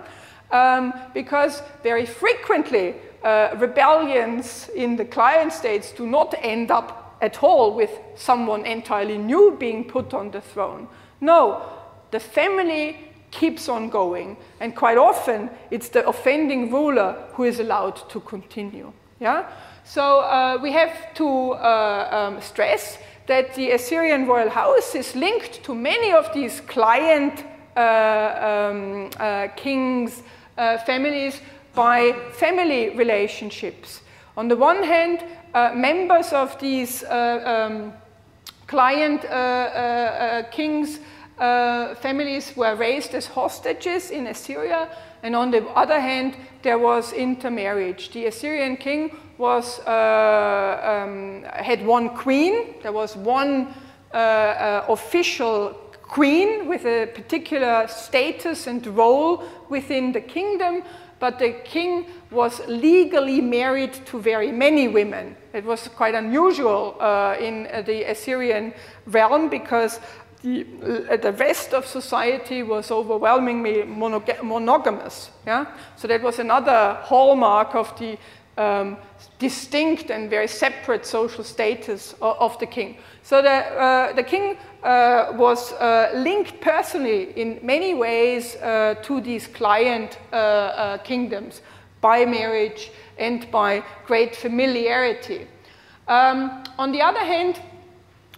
Um, because very frequently uh, rebellions in the client states do not end up at all with someone entirely new being put on the throne. No, the family keeps on going, and quite often it's the offending ruler who is allowed to continue. Yeah? So uh, we have to uh, um, stress that the Assyrian royal house is linked to many of these client uh, um, uh, kings' uh, families by family relationships. On the one hand, uh, members of these um, client kings' families were raised as hostages in Assyria, and on the other hand, there was intermarriage. The Assyrian king was, uh, um, had one queen. There was one uh, uh, official queen with a particular status and role within the kingdom, but the king was legally married to very many women. It was quite unusual uh, in the Assyrian realm because the, uh, the rest of society was overwhelmingly monog monogamous. Yeah? So that was another hallmark of the um, distinct and very separate social status of, the king. So the, uh, the king uh, was uh, linked personally in many ways uh, to these client uh, uh, kingdoms by marriage and by great familiarity. Um, on the other hand,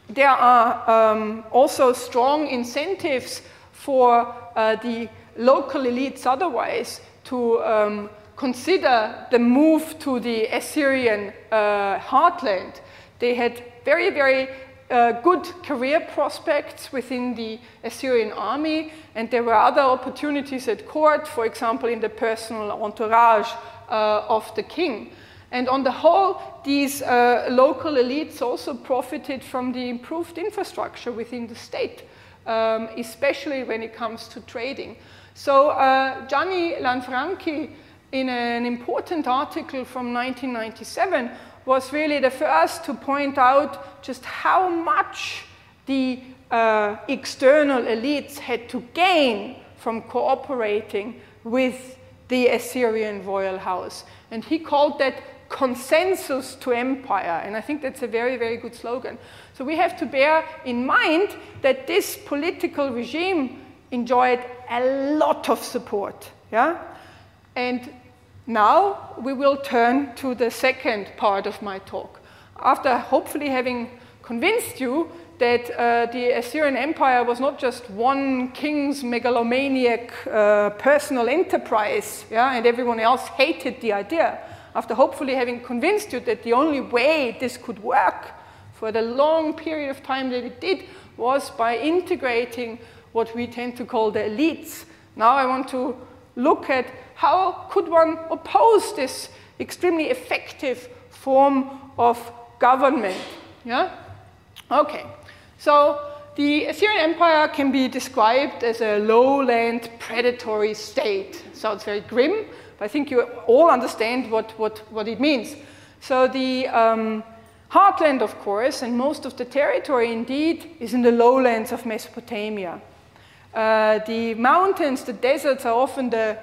there are um, also strong incentives for the local elites otherwise to um, consider the move to the Assyrian uh, heartland, they had very, very uh, good career prospects within the Assyrian army, and there were other opportunities at court, for example, in the personal entourage uh, of the king. And on the whole, these uh, local elites also profited from the improved infrastructure within the state, um, especially when it comes to trading. So uh, Gianni Lanfranchi in an important article from 1997 was really the first to point out just how much the uh, external elites had to gain from cooperating with the Assyrian royal house. And he called that consensus to empire. And I think that's a very, very good slogan. So we have to bear in mind that this political regime enjoyed a lot of support. Yeah? And now we will turn to the second part of my talk. After hopefully having convinced you that uh, the Assyrian Empire was not just one king's megalomaniac uh, personal enterprise, yeah, and everyone else hated the idea, after hopefully having convinced you that the only way this could work for the long period of time that it did was by integrating what we tend to call the elites. Now I want to look at how could one oppose this extremely effective form of government? Yeah? Okay. So the Assyrian Empire can be described as a lowland predatory state. Sounds very grim, but I think you all understand what, what, what it means. So the um, heartland, of course, and most of the territory indeed is in the lowlands of Mesopotamia. Uh, the mountains, the deserts are often the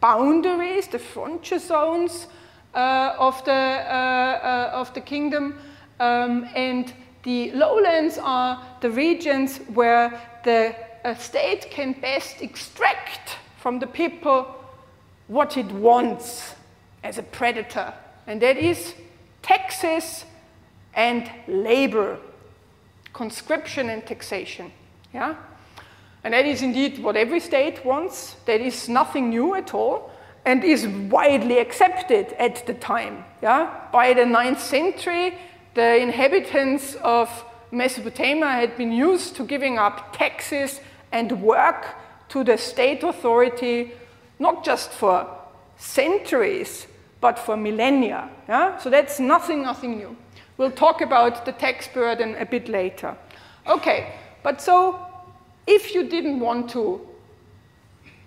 boundaries, the frontier zones uh, of, the, uh, uh of the kingdom, um, and the lowlands are the regions where the state can best extract from the people what it wants as a predator, and that is taxes and labor, conscription and taxation. Yeah? And that is indeed what every state wants. That is nothing new at all and is widely accepted at the time. Yeah? By the 9th century, the inhabitants of Mesopotamia had been used to giving up taxes and work to the state authority, not just for centuries, but for millennia. Yeah? So that's nothing, nothing new. We'll talk about the tax burden a bit later. Okay, but so if you didn't want to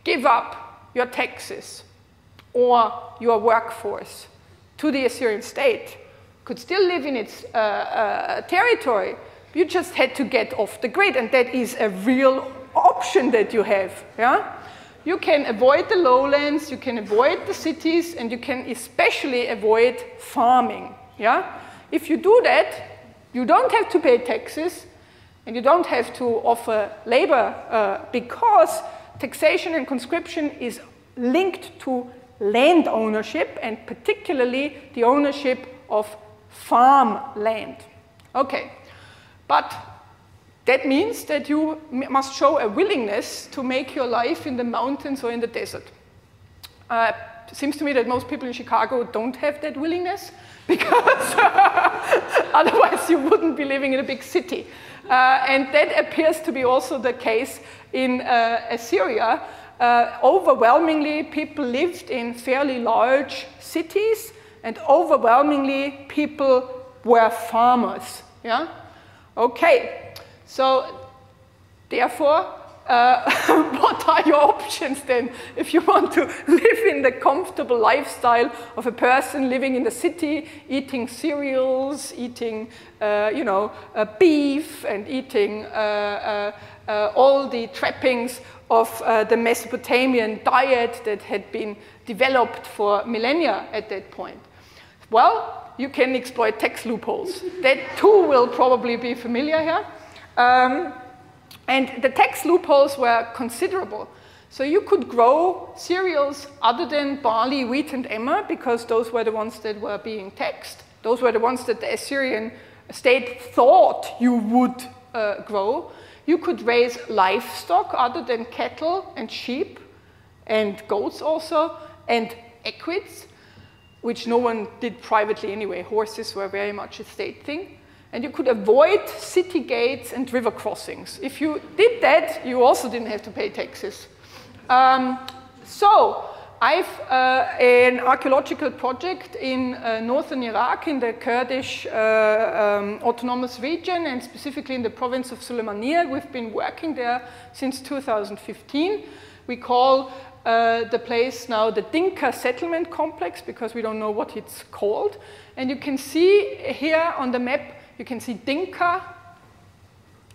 give up your taxes or your workforce to the Assyrian state, could still live in its uh, uh, territory, you just had to get off the grid, and that is a real option that you have. Yeah? You can avoid the lowlands, you can avoid the cities, and you can especially avoid farming. Yeah? If you do that, you don't have to pay taxes, and you don't have to offer labor uh, because taxation and conscription is linked to land ownership and particularly the ownership of farm land. Okay, but that means that you must show a willingness to make your life in the mountains or in the desert. Uh, seems to me that most people in Chicago don't have that willingness because otherwise you wouldn't be living in a big city. Uh, and that appears to be also the case in uh, Assyria. Uh, overwhelmingly, people lived in fairly large cities, and overwhelmingly, people were farmers. Yeah? Okay, so therefore, uh, what are your options then if you want to live in the comfortable lifestyle of a person living in the city, eating cereals, eating, uh, you know, uh, beef, and eating uh, uh, uh, all the trappings of the Mesopotamian diet that had been developed for millennia at that point? Well, you can exploit tax loopholes. that too will probably be familiar here. Um, and the tax loopholes were considerable. So you could grow cereals other than barley, wheat, and emmer because those were the ones that were being taxed. Those were the ones that the Assyrian state thought you would uh, grow. You could raise livestock other than cattle and sheep and goats also and equids, which no one did privately anyway. Horses were very much a state thing and you could avoid city gates and river crossings. If you did that, you also didn't have to pay taxes. Um, so, I've uh, an archaeological project in uh, northern Iraq, in the Kurdish uh, um, autonomous region, and specifically in the province of Sulaymaniyah. We've been working there since 2015. We call uh, the place now the Dinka settlement complex because we don't know what it's called. And you can see here on the map you can see Dinka,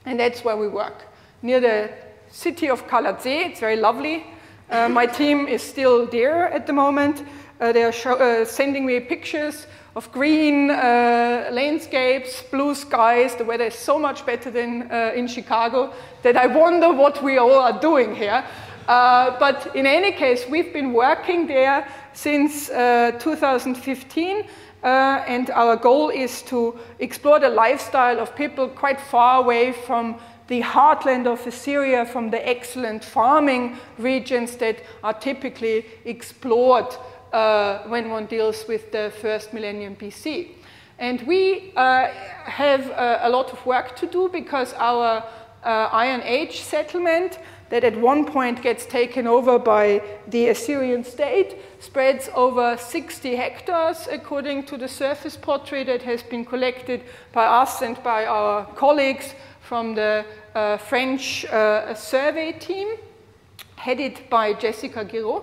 and that's where we work, near the city of Kalatzeh. It's very lovely. Uh, my team is still there at the moment. Uh, they are uh, sending me pictures of green uh, landscapes, blue skies. The weather is so much better than uh, in Chicago that I wonder what we all are doing here. Uh, but in any case, we've been working there since 2015 uh, and our goal is to explore the lifestyle of people quite far away from the heartland of Assyria, from the excellent farming regions that are typically explored uh, when one deals with the first millennium BC. And we uh, have uh, a lot of work to do because our uh, Iron Age settlement that at one point gets taken over by the Assyrian state, spreads over 60 hectares according to the surface pottery that has been collected by us and by our colleagues from the uh, French uh, survey team, headed by Jessica Giraud.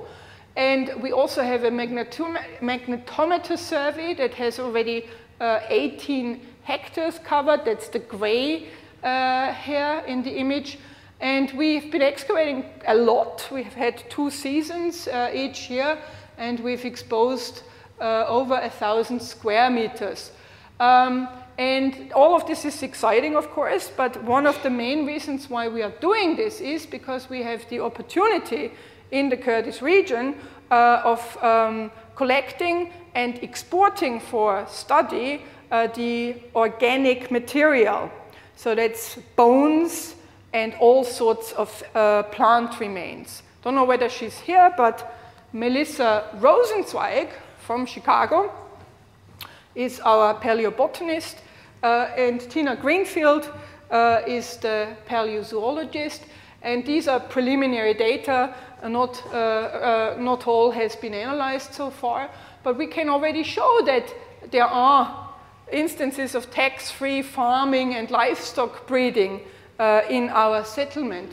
And we also have a magnetom magnetometer survey that has already uh, 18 hectares covered. That's the gray uh, here in the image. And we've been excavating a lot. We've had two seasons uh, each year, and we've exposed uh, over a thousand square meters. Um, and all of this is exciting, of course, but one of the main reasons why we are doing this is because we have the opportunity in the Kurdish region uh, of um, collecting and exporting for study uh, the organic material. So that's bones and all sorts of uh, plant remains. Don't know whether she's here, but Melissa Rosenzweig from Chicago is our paleobotanist, uh, and Tina Greenfield uh, is the paleozoologist. And these are preliminary data. Uh, not, uh, uh, not all has been analyzed so far, but we can already show that there are instances of tax-free farming and livestock breeding in our settlement.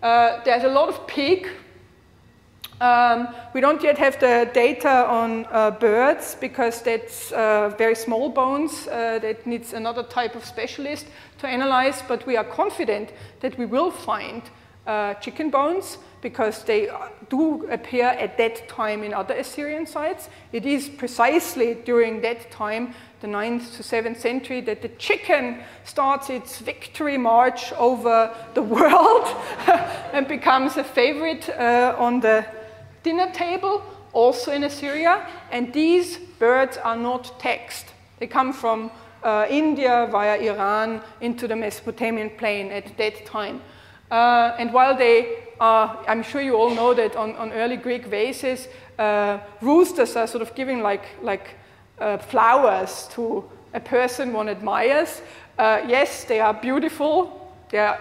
there's a lot of pig. Um, we don't yet have the data on uh, birds because that's uh, very small bones. Uh, that needs another type of specialist to analyze, but we are confident that we will find uh, chicken bones because they do appear at that time in other Assyrian sites. It is precisely during that time, the 9th to 7th century, that the chicken starts its victory march over the world and becomes a favorite uh, on the dinner table, also in Assyria, and these birds are not taxed. They come from uh, India via Iran into the Mesopotamian plain at that time. Uh, and while they are, I'm sure you all know that on, on early Greek vases, uh, roosters are sort of giving like, like uh, flowers to a person one admires. Uh, yes, they are beautiful, they are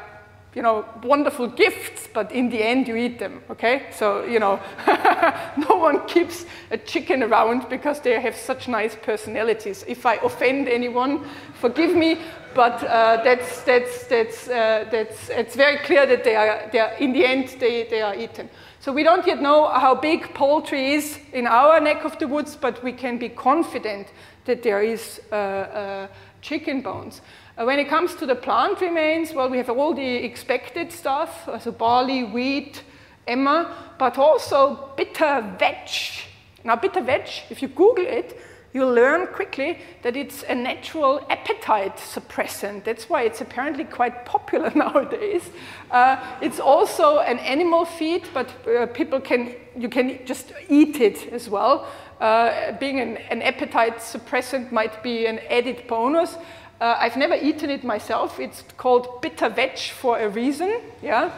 you know, wonderful gifts, but in the end you eat them, okay? So, you know, no one keeps a chicken around because they have such nice personalities. If I offend anyone, forgive me, but uh, that's, that's, that's, uh, that's, it's very clear that they are, they are, in the end, they, they are eaten. So we don't yet know how big poultry is in our neck of the woods, but we can be confident that there is uh, uh chicken bones. Uh, when it comes to the plant remains, well, we have all the expected stuff, so barley, wheat, emmer, but also bitter vetch. Now, bitter vetch, if you Google it, you'll learn quickly that it's a natural appetite suppressant. That's why it's apparently quite popular nowadays. Uh, it's also an animal feed, but uh, people can, you can just eat it as well. Uh, being an, an appetite suppressant might be an added bonus. Uh, I've never eaten it myself. It's called bitter vetch for a reason, yeah.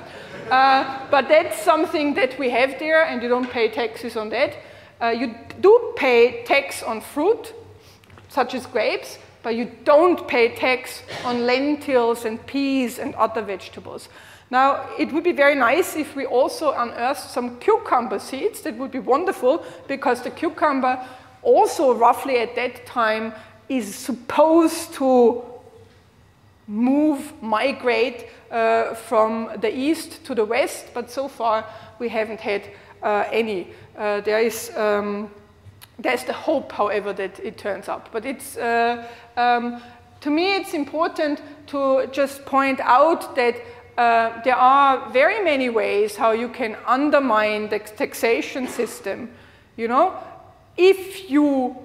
Uh, but that's something that we have there, and you don't pay taxes on that. Uh, you do pay tax on fruit, such as grapes, but you don't pay tax on lentils and peas and other vegetables. Now, it would be very nice if we also unearthed some cucumber seeds. That would be wonderful because the cucumber also roughly at that time is supposed to move, migrate uh, from the east to the west, but so far we haven't had any. Uh, there is um, there's the hope, however, that it turns up. But it's uh, um, to me, it's important to just point out that uh, there are very many ways how you can undermine the taxation system. You know, if you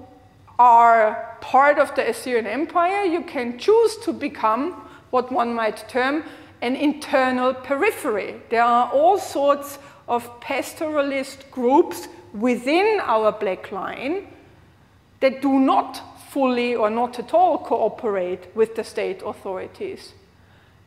are part of the Assyrian Empire, you can choose to become what one might term an internal periphery. There are all sorts of pastoralist groups within our black line that do not fully or not at all cooperate with the state authorities.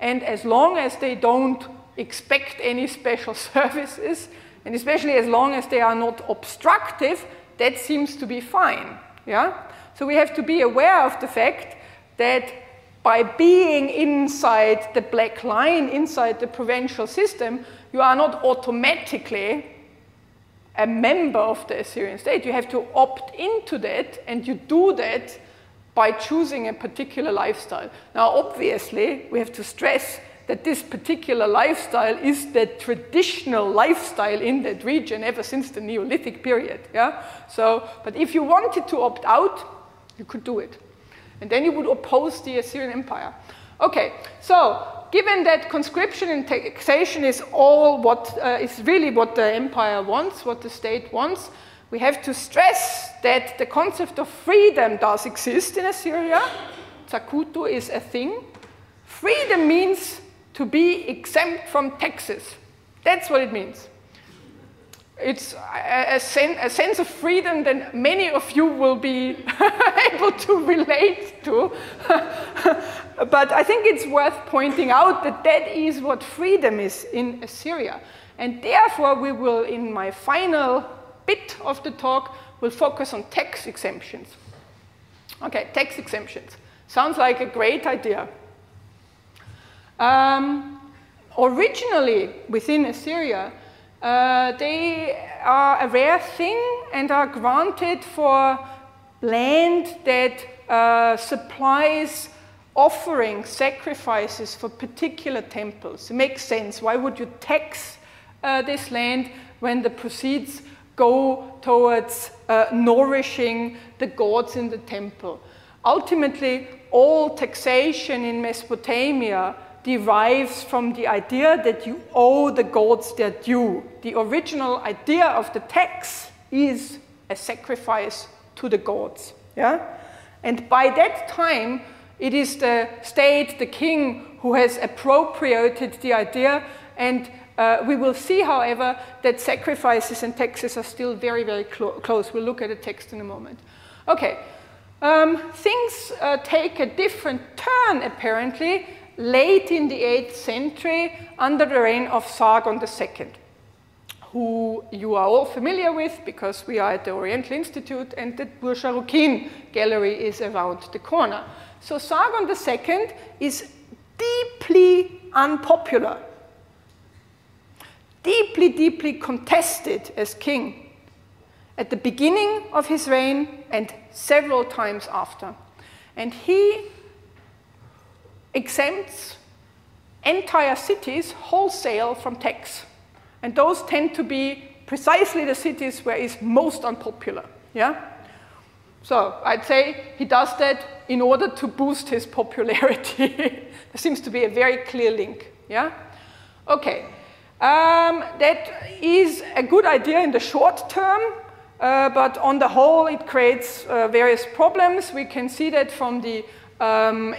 And as long as they don't expect any special services, and especially as long as they are not obstructive, that seems to be fine. Yeah? So we have to be aware of the fact that by being inside the black line, inside the provincial system, you are not automatically a member of the Assyrian state. You have to opt into that, and you do that by choosing a particular lifestyle. Now, obviously, we have to stress that this particular lifestyle is the traditional lifestyle in that region ever since the Neolithic period. Yeah? So, but if you wanted to opt out, you could do it. And then you would oppose the Assyrian Empire. Okay, so given that conscription and taxation is all what uh, is really what the empire wants, what the state wants, we have to stress that the concept of freedom does exist in Assyria. Zakutu is a thing. Freedom means to be exempt from taxes. That's what it means. It's a, a, sen a sense of freedom that many of you will be able to relate to. but I think it's worth pointing out that that is what freedom is in Assyria. And therefore, we will, in my final bit of the talk, will focus on tax exemptions. Okay, tax exemptions. Sounds like a great idea. Um, originally, within Assyria, uh, they are a rare thing and are granted for land that uh, supplies offering sacrifices for particular temples. It makes sense. Why would you tax uh, this land when the proceeds go towards uh, nourishing the gods in the temple? Ultimately, all taxation in Mesopotamia derives from the idea that you owe the gods their due. The original idea of the tax is a sacrifice to the gods. Yeah? And by that time, it is the state, the king, who has appropriated the idea. And uh, we will see, however, that sacrifices and taxes are still very, very clo close. We'll look at the text in a moment. Okay, um, things uh, take a different turn, apparently, late in the 8th century under the reign of Sargon II, who you are all familiar with because we are at the Oriental Institute and the Burj gallery is around the corner. So Sargon II is deeply unpopular, deeply, deeply contested as king at the beginning of his reign and several times after. And he exempts entire cities wholesale from tax. And those tend to be precisely the cities where it's most unpopular. Yeah? So I'd say he does that in order to boost his popularity. there seems to be a very clear link. Yeah? Okay. Um, that is a good idea in the short term, uh, but on the whole, it creates uh, various problems. We can see that from the um,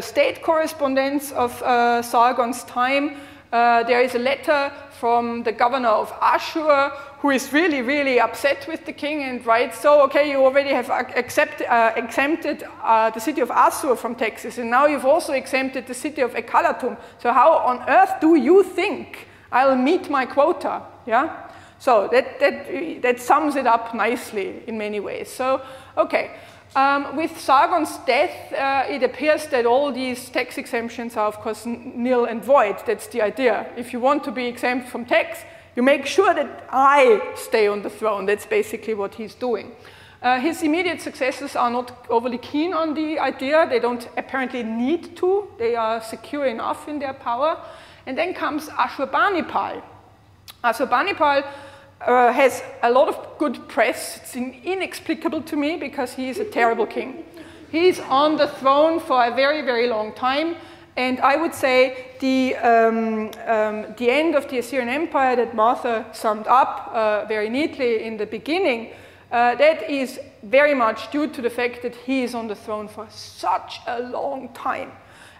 state correspondence of uh, Sargon's time. Uh, there is a letter from the governor of Ashur who is really, really upset with the king and writes, so, okay, you already have accept, uh, exempted uh, the city of Assur from taxes, and now you've also exempted the city of Ekalatum. So how on earth do you think I'll meet my quota? Yeah? So that, that, that sums it up nicely in many ways. So, okay. Um, with Sargon's death, uh, it appears that all these tax exemptions are, of course, nil and void. That's the idea. If you want to be exempt from tax, you make sure that I stay on the throne. That's basically what he's doing. Uh, his immediate successors are not overly keen on the idea. They don't apparently need to. They are secure enough in their power. And then comes Ashurbanipal. Ashurbanipal uh, has a lot of good press. It's inexplicable to me because he is a terrible king. He's on the throne for a very, very long time. And I would say the, um, um, the end of the Assyrian Empire that Martha summed up uh, very neatly in the beginning, uh, that is very much due to the fact that he is on the throne for such a long time.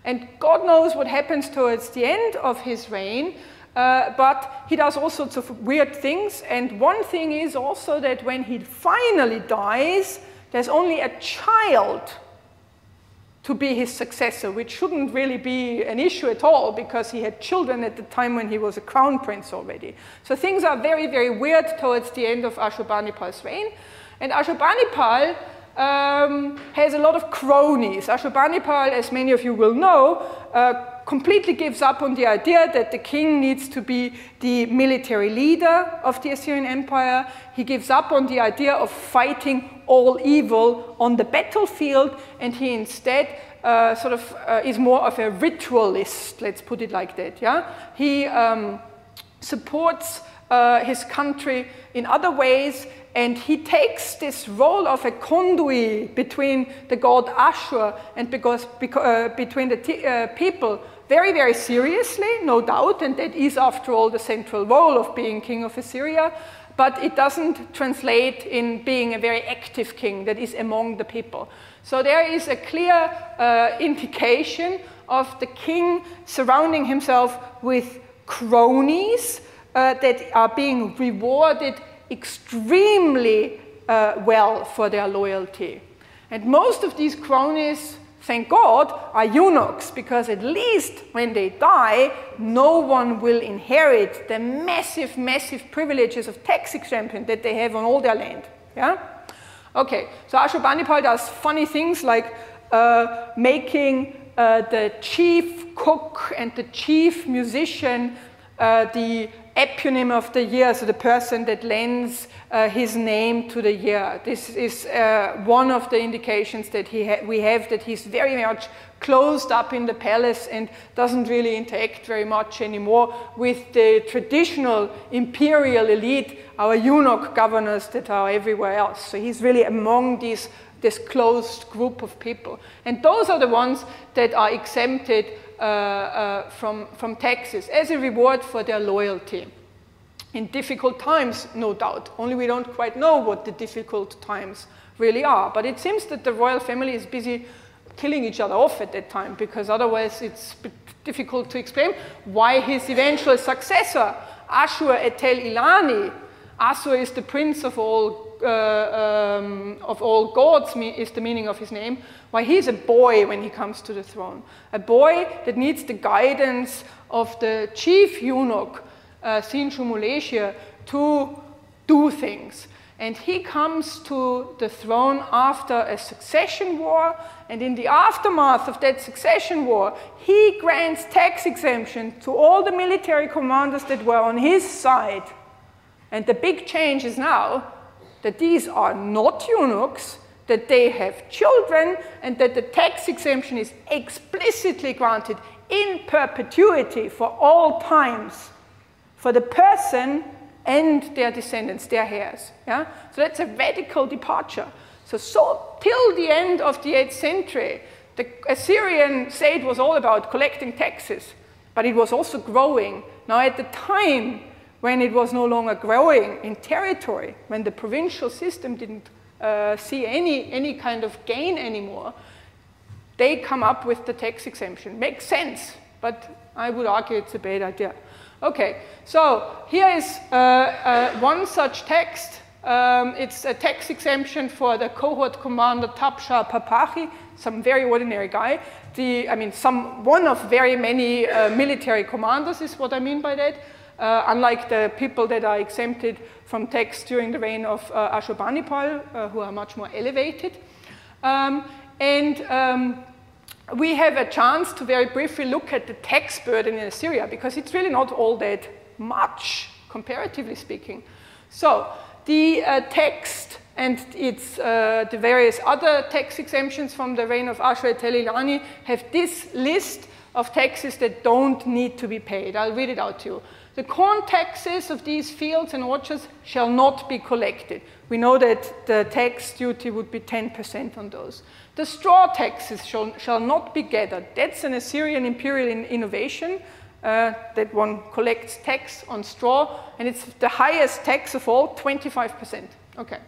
And God knows what happens towards the end of his reign, uh, but he does all sorts of weird things. And one thing is also that when he finally dies, there's only a child to be his successor, which shouldn't really be an issue at all because he had children at the time when he was a crown prince already. So things are very, very weird towards the end of Ashurbanipal's reign. And Ashurbanipal um, has a lot of cronies. Ashurbanipal, as many of you will know, uh, completely gives up on the idea that the king needs to be the military leader of the Assyrian Empire. He gives up on the idea of fighting all evil on the battlefield, and he instead uh, sort of uh, is more of a ritualist, let's put it like that. Yeah? He um, supports uh, his country in other ways, and he takes this role of a conduit between the god Ashur and because, because uh, between the uh, people very, very seriously, no doubt, and that is, after all, the central role of being king of Assyria. But it doesn't translate in being a very active king that is among the people. So there is a clear uh, indication of the king surrounding himself with cronies uh, that are being rewarded extremely uh, well for their loyalty. And most of these cronies thank God, are eunuchs, because at least when they die, no one will inherit the massive, massive privileges of tax exemption that they have on all their land. Yeah? Okay, so Ashurbanipal does funny things like uh, making uh, the chief cook and the chief musician uh, the eponym of the year, so the person that lends uh, his name to the year. This is uh, one of the indications that ha- we have that he's very much closed up in the palace and doesn't really interact very much anymore with the traditional imperial elite, our eunuch governors that are everywhere else. So he's really among these this closed group of people. And those are the ones that are exempted Uh, uh, from, from taxes as a reward for their loyalty. In difficult times, no doubt, only we don't quite know what the difficult times really are. But it seems that the royal family is busy killing each other off at that time because otherwise it's difficult to explain why his eventual successor, Ashur-etil-ilani, Ashur is the prince of all uh, um, of all gods is the meaning of his name, why he's a boy when he comes to the throne. A boy that needs the guidance of the chief eunuch, uh, Sin to do things. And he comes to the throne after a succession war, and in the aftermath of that succession war, he grants tax exemption to all the military commanders that were on his side. And the big change is now that these are not eunuchs, that they have children, and that the tax exemption is explicitly granted in perpetuity for all times for the person and their descendants, their heirs. Yeah? So that's a radical departure. So, so till the end of the 8th century, the Assyrian state was all about collecting taxes, but it was also growing. Now, at the time when it was no longer growing in territory, when the provincial system didn't uh, see any, any kind of gain anymore, they come up with the tax exemption. Makes sense, but I would argue it's a bad idea. Okay, so here is uh, uh, one such text. Um, it's a tax exemption for the cohort commander Tapsha Papachi, some very ordinary guy. The, I mean, some, one of very many uh, military commanders is what I mean by that uh, unlike the people that are exempted from tax during the reign of uh, Ashurbanipal, uh, who are much more elevated. Um, and um, we have a chance to very briefly look at the tax burden in Assyria because it's really not all that much, comparatively speaking. So, the uh, text and its, uh, the various other tax exemptions from the reign of Ashur-etil-ilani have this list of taxes that don't need to be paid. I'll read it out to you. The corn taxes of these fields and orchards shall not be collected. We know that the tax duty would be 10% on those. The straw taxes shall, shall not be gathered. That's an Assyrian imperial in innovation uh, that one collects tax on straw, and it's the highest tax of all, 25%. Okay.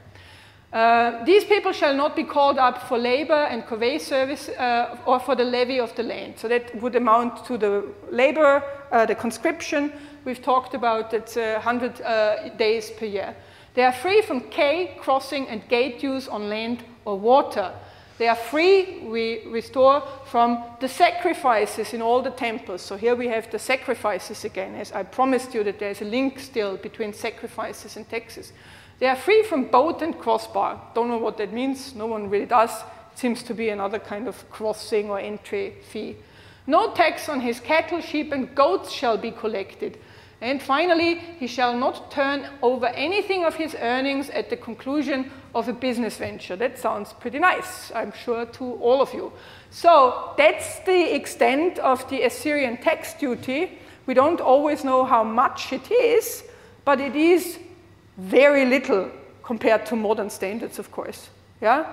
Uh, these people shall not be called up for labor and corvée service uh, or for the levy of the land. So that would amount to the labor, uh, the conscription, we've talked about it's uh, 100 uh, days per year. They are free from quay, crossing, and gate use on land or water. They are free, we restore, from the sacrifices in all the temples. So here we have the sacrifices again, as I promised you that there's a link still between sacrifices and taxes. They are free from boat and crossbar. Don't know what that means, no one really does. It seems to be another kind of crossing or entry fee. No tax on his cattle, sheep, and goats shall be collected. And finally, he shall not turn over anything of his earnings at the conclusion of a business venture. That sounds pretty nice, I'm sure, to all of you. So that's the extent of the Assyrian tax duty. We don't always know how much it is, but it is very little compared to modern standards, of course. Yeah?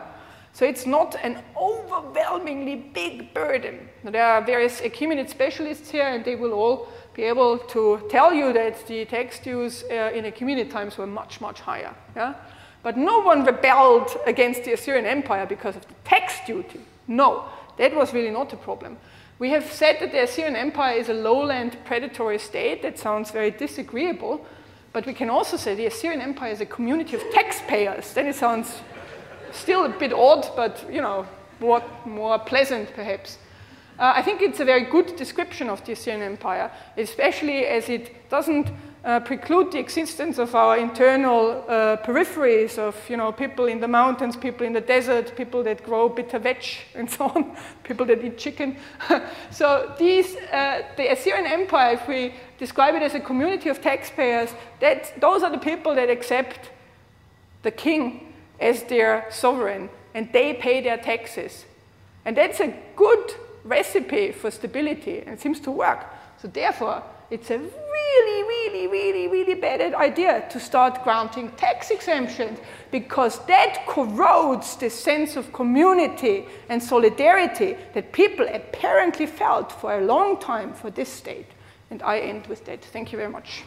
So it's not an overwhelmingly big burden. There are various Achaemenid specialists here, and they will all be able to tell you that the tax dues uh, in Achaemenid times were much, much higher. Yeah? But no one rebelled against the Assyrian Empire because of the tax duty. No, that was really not a problem. We have said that the Assyrian Empire is a lowland predatory state. That sounds very disagreeable. But we can also say the Assyrian Empire is a community of taxpayers. Then it sounds still a bit odd, but you know, more, more pleasant perhaps. Uh, I think it's a very good description of the Assyrian Empire, especially as it doesn't uh, preclude the existence of our internal uh, peripheries of you know people in the mountains, people in the desert, people that grow bitter vetch, and so on, people that eat chicken. so these, uh, the Assyrian Empire, if we describe it as a community of taxpayers, that those are the people that accept the king as their sovereign, and they pay their taxes, and that's a good recipe for stability, and seems to work. So therefore, it's a really, really, really, really bad idea to start granting tax exemptions because that corrodes the sense of community and solidarity that people apparently felt for a long time for this state. And I end with that. Thank you very much.